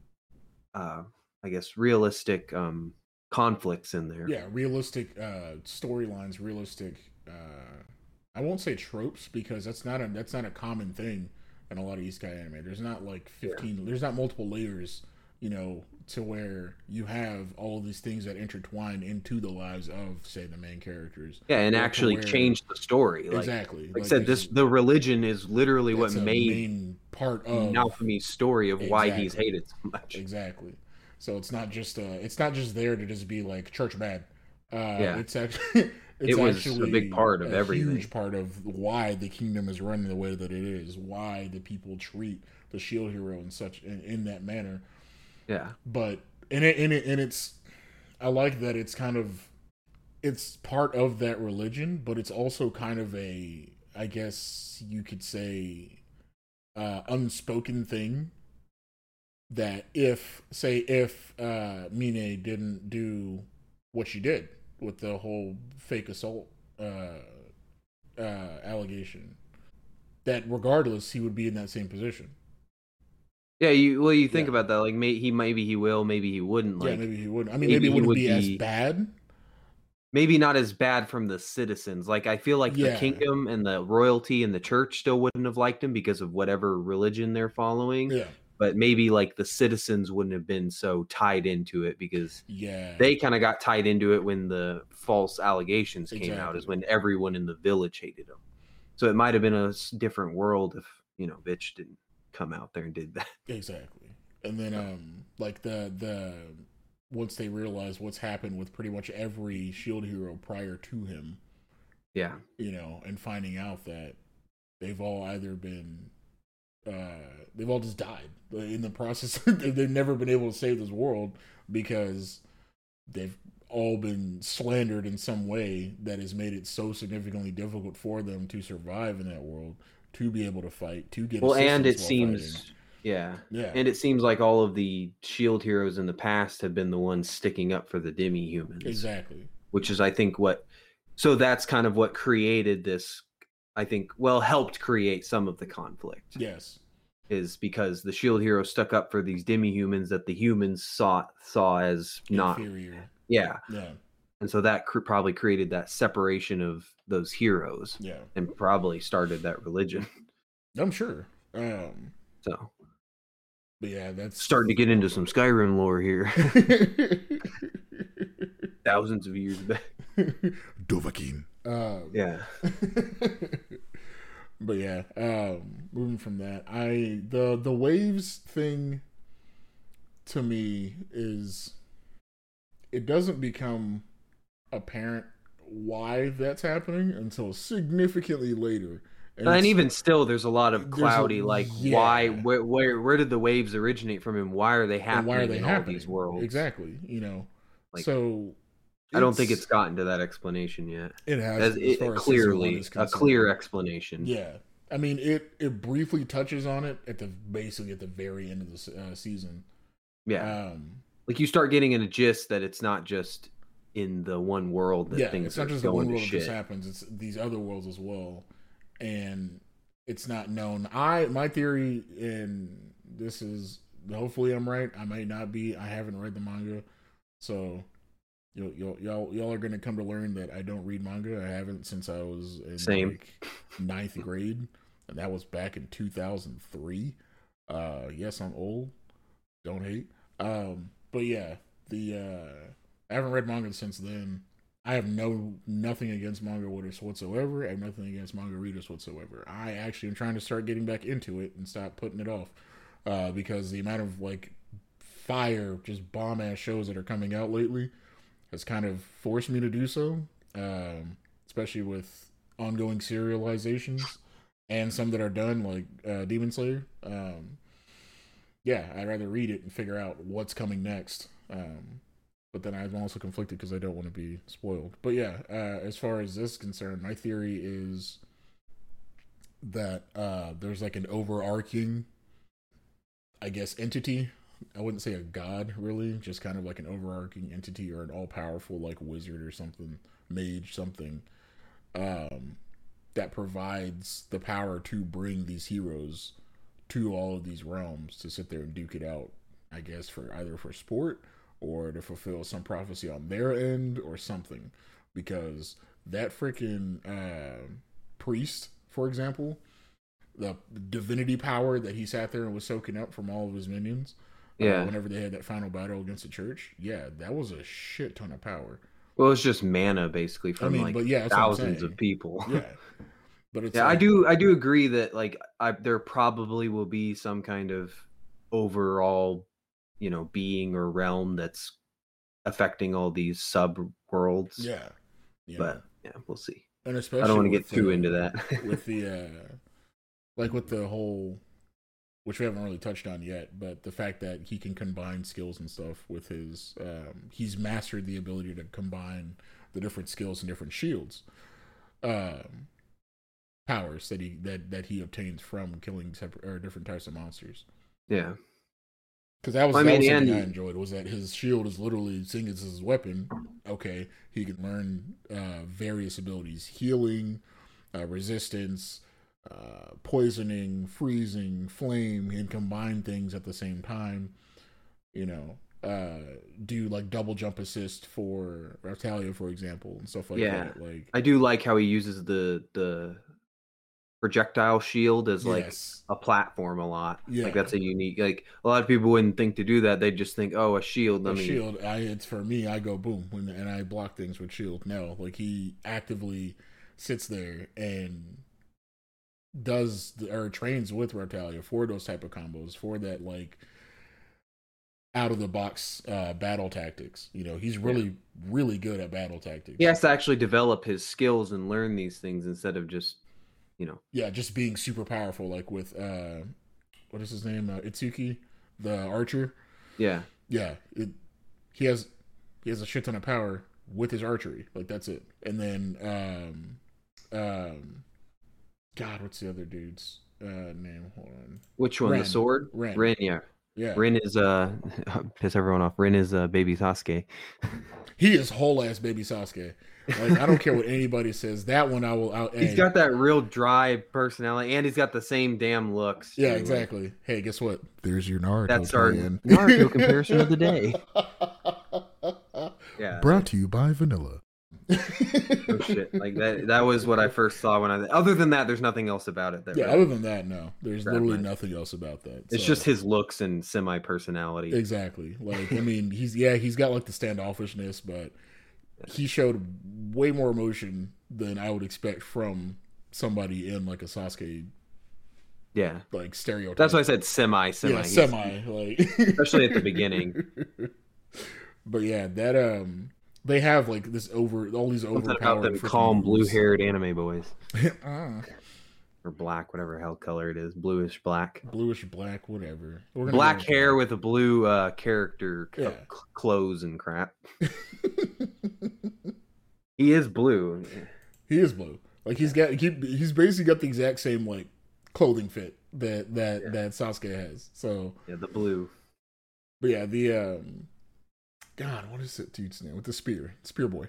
uh i guess realistic um conflicts in there Yeah, realistic uh, storylines, realistic. Uh, I won't say tropes because that's not a that's not a common thing in a lot of isekai anime. There's not like fifteen. There's not multiple layers, you know, to where you have all these things that intertwine into the lives of, say, the main characters. yeah and to actually where- change the story like, exactly. like I said, this the religion is literally what made main part of Naofumi's story of why he's hated so much. Exactly. So it's not just uh it's not just there to just be like church bad. Uh Yeah. it's actually it's It was a big part of a everything. huge part of why the kingdom is running the way that it is, why the people treat the shield hero in such in, in that manner. Yeah, But and it and it and it's I like that it's kind of it's part of that religion, but it's also kind of a I guess you could say uh unspoken thing that if say if uh Mine didn't do what she did with the whole fake assault uh uh allegation that regardless he would be in that same position. yeah. You well, you think Yeah. about that. Like, may, he maybe he will, maybe he wouldn't. Like, yeah, maybe he wouldn't. I mean, maybe maybe, it wouldn't would be, as bad. maybe not as bad from the citizens. Like, I feel like the kingdom and the royalty and the church still wouldn't have liked him because of whatever religion they're following. Yeah, But maybe like the citizens wouldn't have been so tied into it because yeah. they kind of got tied into it when the false allegations came out. Is when everyone in the village hated him. So it might have been a different world if you know bitch didn't come out there and did that. Exactly. And then um like the the once they realize what's happened with pretty much every shield hero prior to him, Yeah, you know, and finding out that they've all either been uh they've all just died in the process they've never been able to save this world because they've all been slandered in some way that has made it so significantly difficult for them to survive in that world to be able to fight to get well, and it seems fighting. yeah, yeah and it seems like all of the shield heroes in the past have been the ones sticking up for the demi humans. exactly which is I think what so that's kind of what created this I think well helped create some of the conflict. Yes. Is because the shield hero stuck up for these demi humans that the humans saw saw as not inferior. Yeah. Yeah. And so that cr- probably created that separation of those heroes yeah. and probably started that religion. I'm sure. Um so. but yeah that's starting to get into some Skyrim lore here. Thousands of years back. Dovahkiin. Um, yeah but yeah, um, moving from that, I the the waves thing to me is it doesn't become apparent why that's happening until significantly later. and, it's- even still there's a lot of There's a- cloudy like why where, where where did the waves originate from and why are they and happening why are they in happening? all these worlds Exactly, you know. Like, so i don't think it's gotten to that explanation yet it has as as it, clearly a clear explanation Yeah, I mean it. It briefly touches on it at the basically at the very end of the uh, season. yeah Um, like you start getting in a gist that it's not just in the one world that yeah, things it's not are just the going one to world that shit this happens. It's these other worlds as well, and it's not known. I my theory, and this is hopefully I'm right. I might not be. I haven't read the manga, so Y'all, y'all, y'all, y'all are gonna come to learn that I don't read manga. I haven't since I was in Same. like ninth grade, and that was back in two thousand three. Uh, yes, I'm old. Don't hate. Um, but yeah, the uh, I haven't read manga since then. I have no nothing against manga readers whatsoever. I have nothing against manga readers whatsoever. I actually am trying to start getting back into it and stop putting it off, uh, because the amount of like fire, just bomb ass shows that are coming out lately has kind of forced me to do so. Um, especially with ongoing serializations and some that are done like uh, Demon Slayer. Um, yeah, I'd rather read it and figure out what's coming next. Um, but then I'm also conflicted because I don't want to be spoiled. But yeah, uh, as far as this is concerned, my theory is that uh, there's like an overarching, I guess, entity. I wouldn't say a god, really, just kind of like an overarching entity or an all powerful like wizard or something, mage, something, um, that provides the power to bring these heroes to all of these realms to sit there and duke it out. I guess for either for sport or to fulfill some prophecy on their end or something, because that freaking uh, priest, for example, the divinity power that he sat there and was soaking up from all of his minions. Uh, Yeah. whenever they had that final battle against the church, yeah, that was a shit ton of power. Well, it's just mana basically from mean, like but yeah, that's what I'm thousands of people. Yeah, but it's yeah, I do. I do agree that like I, there probably will be some kind of overall, you know, being or realm that's affecting all these sub worlds. Yeah, you but yeah, we'll see. and especially I don't want to get with too the- into that. with the uh like with the whole which we haven't really touched on yet but the fact that he can combine skills and stuff with his um he's mastered the ability to combine the different skills and different shields um powers that he that that he obtains from killing separate or different types of monsters yeah, because that was, I that mean, was something I enjoyed was that his shield is literally seeing as his weapon. Okay, he can learn uh, various abilities: healing, uh, resistance, uh, poisoning, freezing, flame, and combine things at the same time. You know, uh, do like double jump assist for Raphtalia, for example, and stuff like Yeah. that. Like, I do like how he uses the the projectile shield as like yes, a platform a lot. Yeah. Like that's a unique. Like a lot of people wouldn't think to do that. They just think, oh, a shield. a Let me. shield. I it's for me. I go boom when and I block things with shield. No, like he actively sits there and does or trains with Raphtalia for those type of combos for that like out of the box uh battle tactics. You know, he's really really good at battle tactics. He has to actually develop his skills and learn these things instead of just, you know. yeah, just being super powerful. Like with uh, what is his name? Uh, Itsuki, the archer. Yeah. yeah, it, he has he has a shit ton of power with his archery. Like that's it. And then um um God, what's the other dude's uh name? Hold on. Which one? Ren. The sword. Ren. Rin. Yeah. Yeah. Rin is uh piss everyone off. Rin is uh baby Sasuke. He is whole ass baby Sasuke. Like I don't care what anybody says. That one I will out He's got that real dry personality, and he's got the same damn looks. Yeah, too, exactly. Hey, guess what? There's your Naruto. That's our. Naruto comparison of the day. Yeah. Brought to you by Vanilla. Oh shit! Like that. That was what I first saw when I. Other than that, there's nothing else about it. That Yeah, really- other than that, no. There's literally my- nothing else about that. it's So- just his looks and semi personality. Exactly. Like I mean, he's yeah, he's got like the standoffishness, but he showed way more emotion than I would expect from somebody in like a Sasuke Yeah, like stereotype. that's why I said semi semi. yeah, semi like Especially at the beginning. But yeah, that um they have like this over all these Something overpowered about them calm blue haired anime boys Ah, or black, whatever hell color it is, bluish black. bluish black, whatever. Black hair with a blue uh, character c- Yeah. c- clothes and crap. He is blue. He is blue. Like he's got he, he's basically got the exact same like clothing fit that that Yeah. that Sasuke has. So, Yeah, the blue. but yeah, the um, God, what is it dude's name with the spear? Spear boy.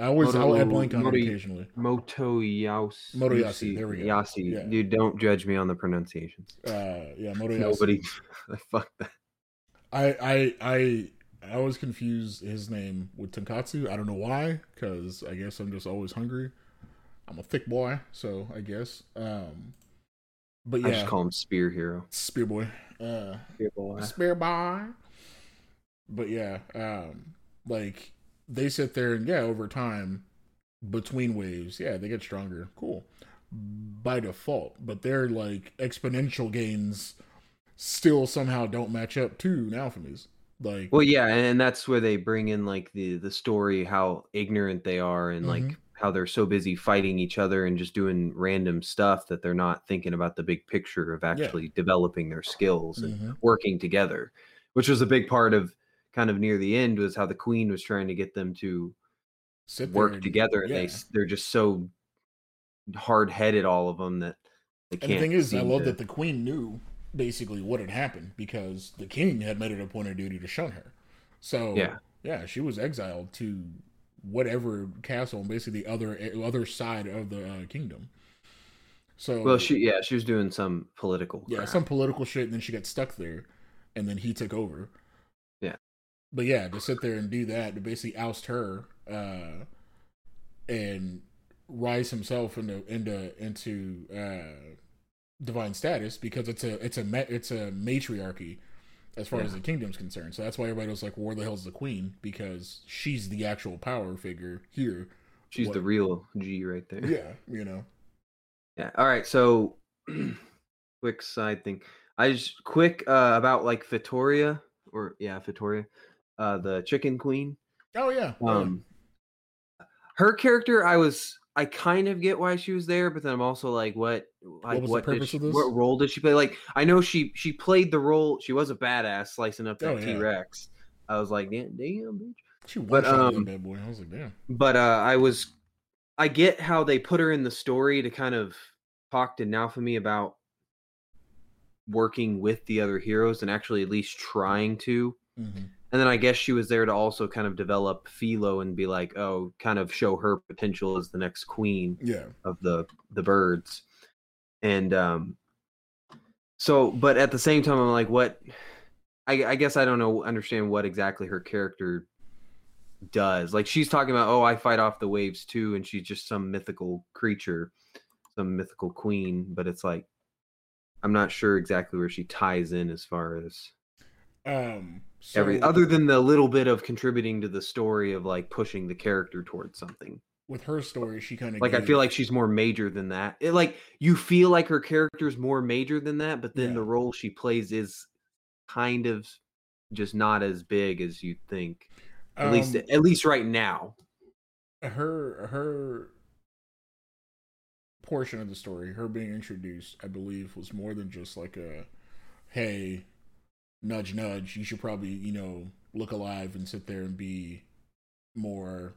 I always I'll I blank on it Mori- occasionally. Motoyasu. Motoyasu, there we go. Yasi. Yeah. Dude, don't judge me on the pronunciations. Uh, yeah, Motoyasu. Nobody. Fuck that. I I I I always confuse his name with Tonkatsu. I don't know why, because I guess I'm just always hungry. I'm a thick boy, so I guess. Um, but yeah, I just call him Spear Hero. Spear Boy. Uh, Spear Boy. Spear Boy. But yeah, um, like they sit there and yeah, over time, between waves, yeah, they get stronger. Cool. By default, but their like exponential gains still somehow don't match up to Naofumi's. Like, Well, yeah, and that's where they bring in like the the story how ignorant they are and like Mhm. how they're so busy fighting each other and just doing random stuff that they're not thinking about the big picture of actually developing their skills and Mhm. working together, which was a big part of kind of near the end was how the queen was trying to get them to sit work and- together and they yeah. s- they're just so hard-headed all of them that they can't And the thing is, I love to- that the queen knew basically what had happened because the king had made it a point of duty to shun her. So Yeah. yeah, she was exiled to whatever castle, and basically the other other side of the uh, kingdom. So well she yeah she was doing some political yeah, crap. some political shit, and then she got stuck there, and then he took over. Yeah. But yeah, to sit there and do that to basically oust her, uh, and rise himself into into into uh, divine status because it's a it's a it's a matriarchy as far as Yeah. the kingdom's concerned. So that's why everybody was like, "Where the hell's the queen?" Because she's the actual power figure here. she's the real G right there Yeah, you know. Yeah. All right. So, quick side thing. I just quick uh, about like Fitoria or yeah, Fitoria, uh, the Chicken Queen. Oh yeah. yeah. Um, her character, I was, I kind of get why she was there, but then I'm also like, what, like, was the what, did she, what role did she play? Like, I know she she played the role. She was a badass slicing up that Oh, yeah. T Rex. I was like, damn, damn, bitch. she shot um, bad boy. I was like, damn. but uh i was i get how they put her in the story to kind of talk to Naofumi about working with the other heroes and actually at least trying to hmm and then i guess she was there to also kind of develop filo and be like oh kind of show her potential as the next queen Yeah. of the the birds and um so but at the same time i'm like what i, I guess i don't know understand what exactly her character does like she's talking about oh i fight off the waves too and she's just some mythical creature some mythical queen but it's like i'm not sure exactly where she ties in as far as Um. So, every other than the little bit of contributing to the story of like pushing the character towards something. With her story, she kind of like i feel like she's more major than that. It, like you feel like her character's more major than that but then Yeah. the role she plays is kind of just not as big as you think. At least Um, at least right now. Her her portion of the story, her being introduced, I believe, was more than just like a hey, nudge nudge, you should probably, you know, look alive and sit there and be more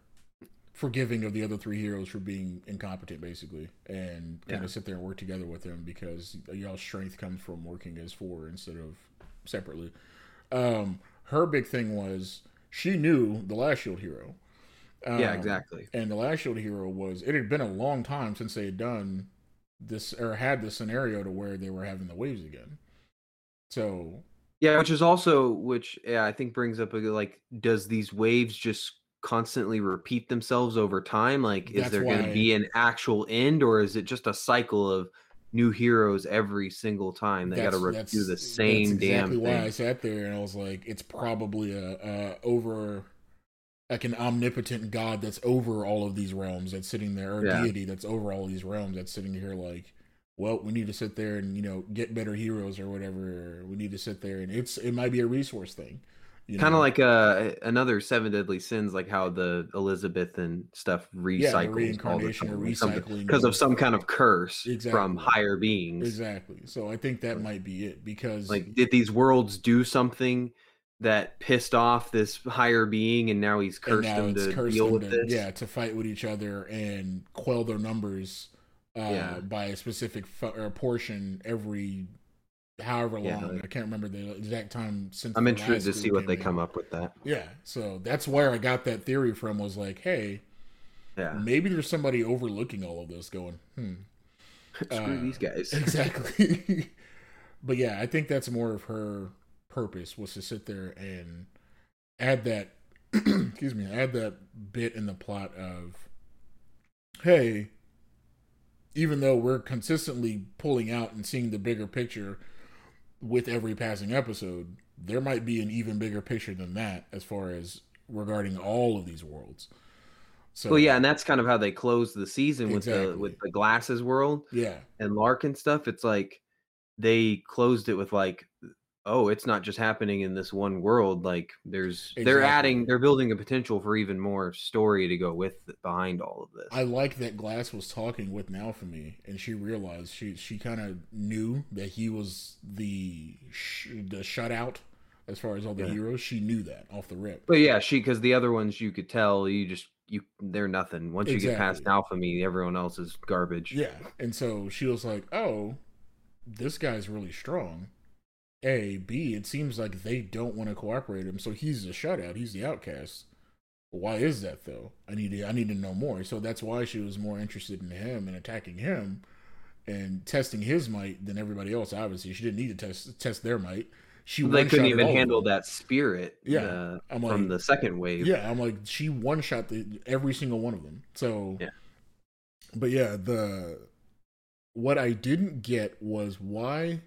forgiving of the other three heroes for being incompetent basically and kind Yeah. of sit there and work together with them because y'all's strength comes from working as four instead of separately. Um her big thing was she knew the last shield hero. Yeah Um, exactly. and the last shield hero was it had been a long time since they had done this or had this scenario to where they were having the waves again. So yeah which is also which yeah i think brings up a like does these waves just constantly repeat themselves over time? Like is That's there going to be an actual end or is it just a cycle of new heroes every single time they got to do the same that's damn exactly why I sat there and I was like, it's probably a, a over like an omnipotent god that's over all of these realms that's sitting there, or Yeah. deity that's over all these realms that's sitting here like, well, we need to sit there and you know get better heroes or whatever. Or we need to sit there and it's it might be a resource thing, you kind know? of like uh another seven deadly sins like how the elizabeth and stuff yeah, recycles the reincarnation or time, like something- recycling because of some kind of curse from higher beings exactly. So I think that might be it because like did these worlds do something that pissed off this higher being and now he's and cursed now it's to cursed deal them with to, this yeah to fight with each other and quell their numbers uh Yeah. by a specific fu- or portion every however Yeah, long. Like- i can't remember the exact time since i'm interested to see what they in. come up with that. Yeah so that's where i got that theory from was like hey yeah. maybe there's somebody overlooking all of this going hmm. Screw uh, these guys. exactly. But yeah i think that's more of her purpose was to sit there and add that excuse me, add that bit in the plot of hey, even though we're consistently pulling out and seeing the bigger picture with every passing episode, there might be an even bigger picture than that as far as regarding all of these worlds. So well, yeah, and that's kind of how they close the season exactly. with the with the glasses world, yeah, and L'Arc and stuff. It's like they closed it with like oh, it's not just happening in this one world. Like there's exactly. they're adding they're building a potential for even more story to go with behind all of this. I like that Glass was talking with Naofumi and she realized she she kind of knew that he was the sh- the shutout as far as all the yeah. heroes. She knew that off the rip. But yeah, she because the other ones you could tell you just you they're nothing. Once exactly. you get past Naofumi, everyone else is garbage. Yeah, and so she was like, "Oh, this guy's really strong." A, B, it seems like they don't want to cooperate him, so he's the shutout. He's the outcast. Why is that though? I need to I need to know more. So that's why she was more interested in him and attacking him and testing his might than everybody else. Obviously, she didn't need to test test their might. She they couldn't even handle that spirit. Yeah, uh, I'm like, from the second wave. Yeah, I'm like she one shot the, every single one of them. So yeah, but yeah, the what I didn't get was why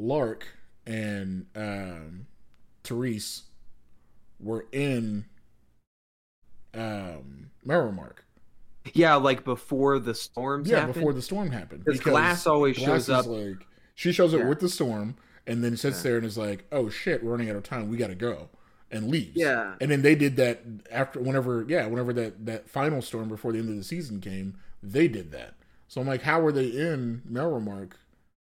L'Arc and um, Therese were in um, Mark. Yeah, like before the storm. Yeah, happened? before the storm happened. Because Glass always Glass shows up. Like she shows up yeah. with the storm, and then sits yeah. there and is like, "Oh shit, we're running out of time. We got to go." And leaves. Yeah. And then they did that after whenever yeah whenever that that final storm before the end of the season came, they did that. So I'm like, how were they in Melromarc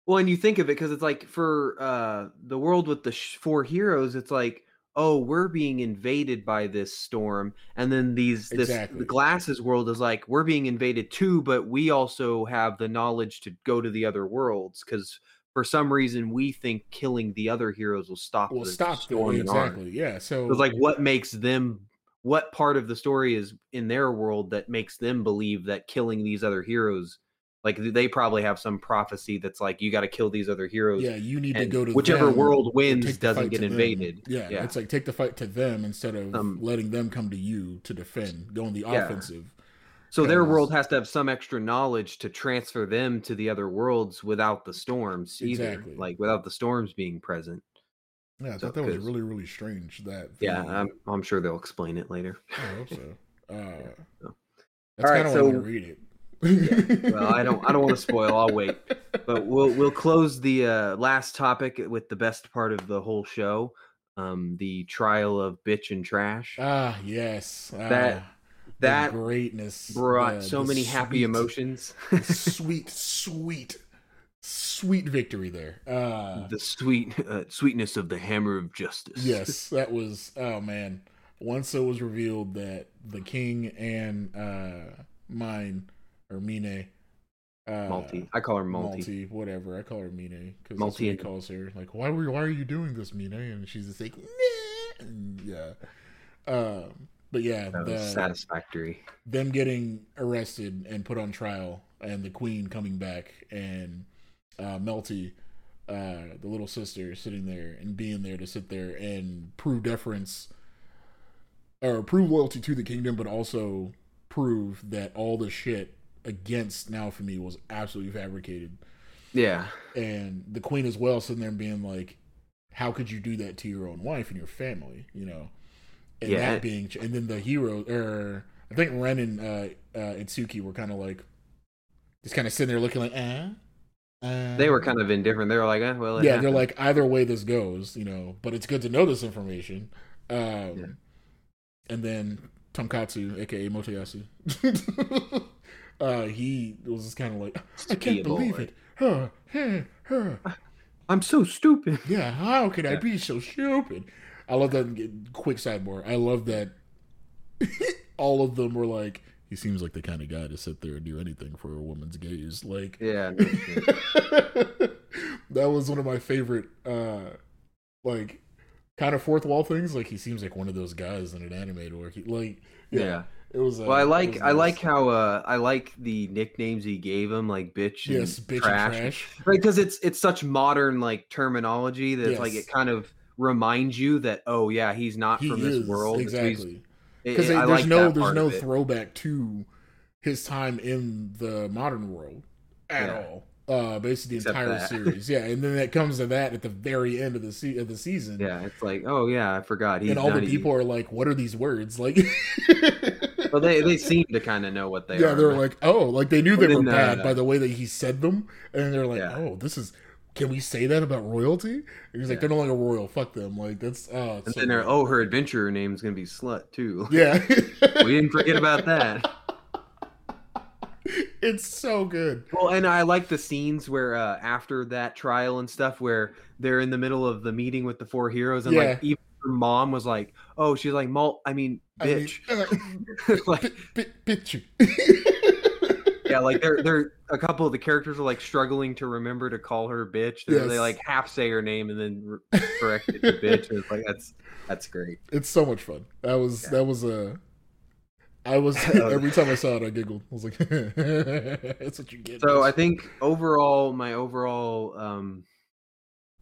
well, and you think of it because it's like for uh, the world with the sh- four heroes, it's like, oh, we're being invaded by this storm, and then these this exactly. the glasses world is like we're being invaded too, but we also have the knowledge to go to the other worlds because for some reason we think killing the other heroes will stop will the stop storm them, exactly. Yeah, so it's like what makes them what part of the story is in their world that makes them believe that killing these other heroes like they probably have some prophecy that's like you got to kill these other heroes. Yeah, you need to go to whichever world wins doesn't get invaded. Yeah, yeah, it's like take the fight to them instead of um, letting them come to you to defend, go on the yeah. offensive. So their world has to have some extra knowledge to transfer them to the other worlds without the storms either. Exactly. Like without the storms being present. Yeah, I thought that was really, really strange. That yeah, I'm, I'm sure they'll explain it later. I hope so. Uh, so. That's kind of so, why I read it yeah. Well, I don't. I don't want to spoil. I'll wait. But we'll we'll close the uh, last topic with the best part of the whole show, um, the trial of bitch and trash. Ah, yes. Ah, that that greatness brought the, so many sweet, happy emotions. sweet, sweet, sweet victory there. Uh, the sweet uh, sweetness of the hammer of justice. Yes, that was. Oh man. Once it was revealed that the king and uh, mine or Mine. Uh, Malty. I call her Malty. Malty, whatever. I call her Mine because that's what he calls her. Like, why were why are you doing this, Mine? And she's just like, And yeah. Um, but yeah, the, satisfactory. Them getting arrested and put on trial, and the queen coming back, and uh, Melty, uh, the little sister, sitting there and being there to sit there and prove deference or prove loyalty to the kingdom, but also prove that all the shit against Naofumi was absolutely fabricated. Yeah. And the queen as well sitting there being like, how could you do that to your own wife and your family, you know? And yeah. that being, and then the hero, or er, I think Ren and uh, uh, Itsuki were kind of like, just kind of sitting there looking like, eh. Uh, they were kind of indifferent. They were like, eh, well, yeah, happened. they're like, either way this goes, you know, but it's good to know this information. Um, yeah. And then Tonkatsu, aka Motoyasu. uh, he was just kind of like, I can't believe it. Huh, huh, huh. I'm so stupid. Yeah, how could yeah. I be so stupid? I love that. Quick sidebar. I love that. all of them were like, he seems like the kind of guy to sit there and do anything for a woman's gaze. Like, yeah, that was one of my favorite, uh, like, kind of fourth wall things. Like, he seems like one of those guys in an anime where he, like, yeah. yeah it was. Uh, well, I like nice. I like how uh I like the nicknames he gave him, like bitch. Yes, bitch trash. and trash. Right, because it's it's such modern like terminology that yes. like it kind of reminds you that oh yeah, he's not he from is this world. Exactly because there's like no there's no throwback to his time in the modern world at Yeah. all. Uh, basically the Except entire that. series, yeah, and then it comes to that at the very end of the se- of the season, Yeah, it's like oh yeah, I forgot. He's and all the people are like, "What are these words?" Like, Well, they they seem to kind of know what they yeah, are. they're but- like, "Oh, like they knew they were bad uh, by the way that he said them," and they're like, Yeah. "Oh, this is." Can we say that about royalty? And he's like, Yeah. they're no longer royal. Fuck them. Like that's oh, and so then they're oh her adventurer name's gonna be slut too. yeah. we didn't forget about that. it's so good. Well, and I like the scenes where uh, after that trial and stuff, where they're in the middle of the meeting with the four heroes, and Yeah. like even her mom was like, "Oh, she's like, Malt, I mean, I mean, bitch." uh, like, bit, bit, bit you. yeah, like they're they're a couple of the characters are like struggling to remember to call her bitch. They, they like half say her name and then re- correct it to bitch. And it's like that's that's great. It's so much fun. That was Yeah. that was a. I was every time I saw it, I giggled. I was like, "That's what you get." So I think overall, my overall, um,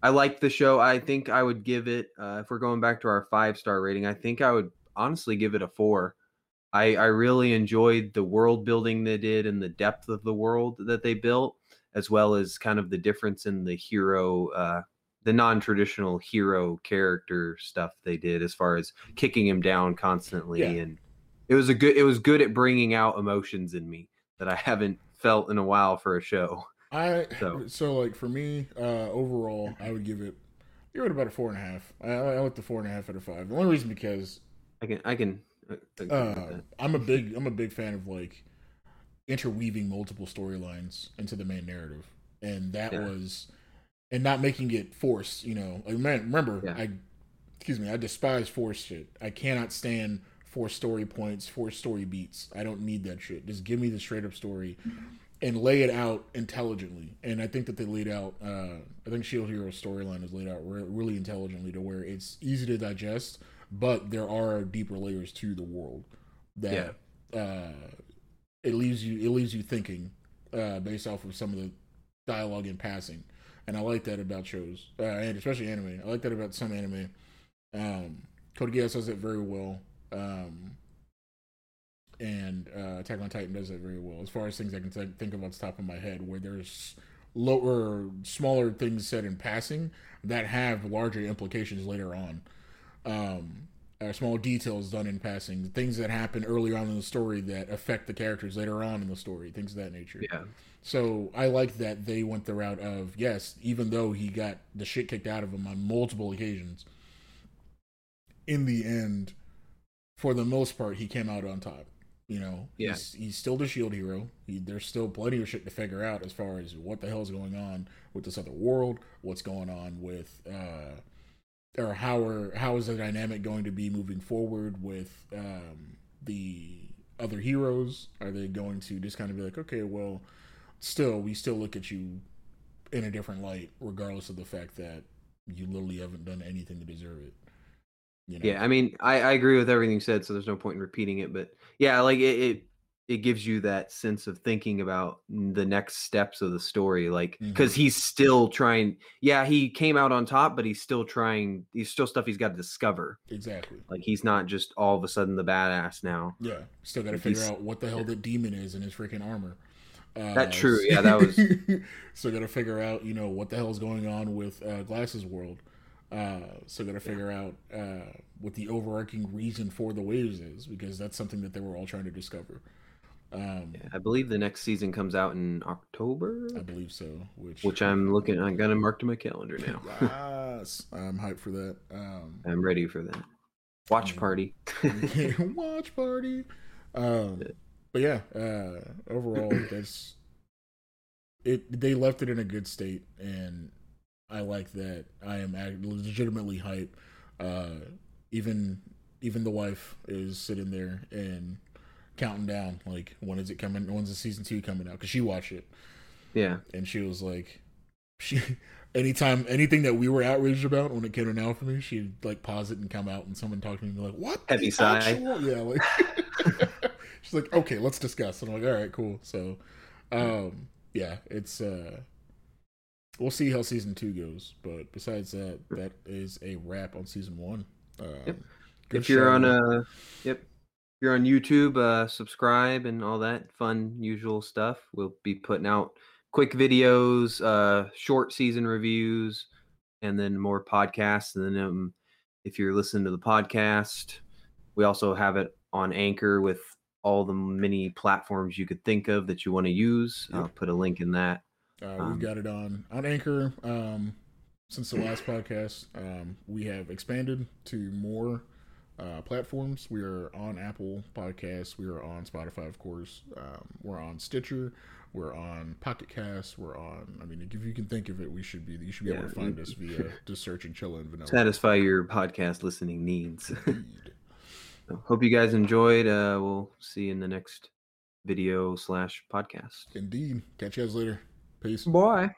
I like the show. I think I would give it, uh, if we're going back to our five star rating, I think I would honestly give it a four. I, I really enjoyed the world building they did and the depth of the world that they built, as well as kind of the difference in the hero, uh, the non traditional hero character stuff they did as far as kicking him down constantly. Yeah. And it was a good, it was good at bringing out emotions in me that I haven't felt in a while for a show. I So- so like for me, uh overall, I would give it give it about a four and a half. I, I like the four and a half out of five. The only reason because I can, I can. uh, uh. I'm a big I'm a big fan of like interweaving multiple storylines into the main narrative, and that Yeah. was and not making it forced. You know, like man, remember Yeah. I excuse me, I despise forced shit. I cannot stand forced story points, forced story beats. I don't need that shit. Just give me the straight up story. And lay it out intelligently, and I think that they laid out. Uh, I think Shield Hero's storyline is laid out re- really intelligently to where it's easy to digest, but there are deeper layers to the world that uh, it leaves you it leaves you thinking uh, based off of some of the dialogue in passing, and I like that about shows uh, and especially anime. I like that about some anime. Um, Code Geass does it very well, um, and uh, Attack on Titan does it very well. As far as things I can th- think of off the top of my head, where there's lower, smaller things said in passing that have larger implications later on. Um, uh, small details done in passing, things that happen early on in the story that affect the characters later on in the story, things of that nature. Yeah, So I like that they went the route of yes, even though he got the shit kicked out of him on multiple occasions, in the end, for the most part, he came out on top. You know, Yeah. he's, he's still the shield hero. He, there's still plenty of shit to figure out as far as what the hell's going on with this other world, what's going on with, uh, or how are how is the dynamic going to be moving forward with um, the other heroes? Are they going to just kind of be like, okay, well, still we still look at you in a different light, regardless of the fact that you literally haven't done anything to deserve it. You know? yeah. I mean, I, I agree with everything you said, so there's no point in repeating it. But yeah, like it, it, it gives you that sense of thinking about the next steps of the story, like because Mhm. he's still trying. Yeah, he came out on top, but he's still trying. He's still stuff he's got to discover. exactly. Like he's not just all of a sudden the badass now. Yeah, still got to figure he's- out what the hell the demon is in his freaking armor. Uh, That true, yeah, that was- so got to figure out, you know, what the hell is going on with uh, Glasses World. Uh, so got to figure out uh, what the overarching reason for the waves is, because that's something that they were all trying to discover. Um, Yeah, I believe the next season comes out in October, I believe so. Which, which I'm looking. I'm gonna mark to my calendar now. yes, I'm hyped for that. Um, I'm ready for that. Watch Yeah. party. watch party. Um, but yeah, uh, overall, that's it. They left it in a good state, and I like that. I am legitimately hyped. Uh, even even the wife is sitting there and counting down, like when is it coming? When's the season two coming out? Because she watched it Yeah, and she was like, she anytime anything that we were outraged about when it came to Naofumi, she'd like pause it and come out and someone talk to me and be like, "What? Heavy sigh. actual-" Yeah, like she's like, "Okay, let's discuss." And I'm like, "All right, cool." So, um, yeah, it's uh, we'll see how season two goes. But besides that, that is a wrap on season one. Um, Yep. if you're on a yep if you're on youtube uh subscribe and all that fun usual stuff we'll be putting out quick videos uh short season reviews and then more podcasts and then um, if you're listening to the podcast we also have it on anchor with all the many platforms you could think of that you want to use i'll put a link in that Uh, Um, we've got it on on Anchor. Um, since the last podcast, um, we have expanded to more uh, platforms. We are on Apple Podcasts. We are on Spotify, of course. Um, we're on Stitcher. We're on Pocket Cast. We're on. I mean, if you can think of it, we should be. You should be able to find us via just searching Chilla and Vanilla. satisfy your podcast listening needs So, hope you guys enjoyed uh we'll see you in the next video slash podcast Indeed. Catch you guys later. É isso. Boa, é.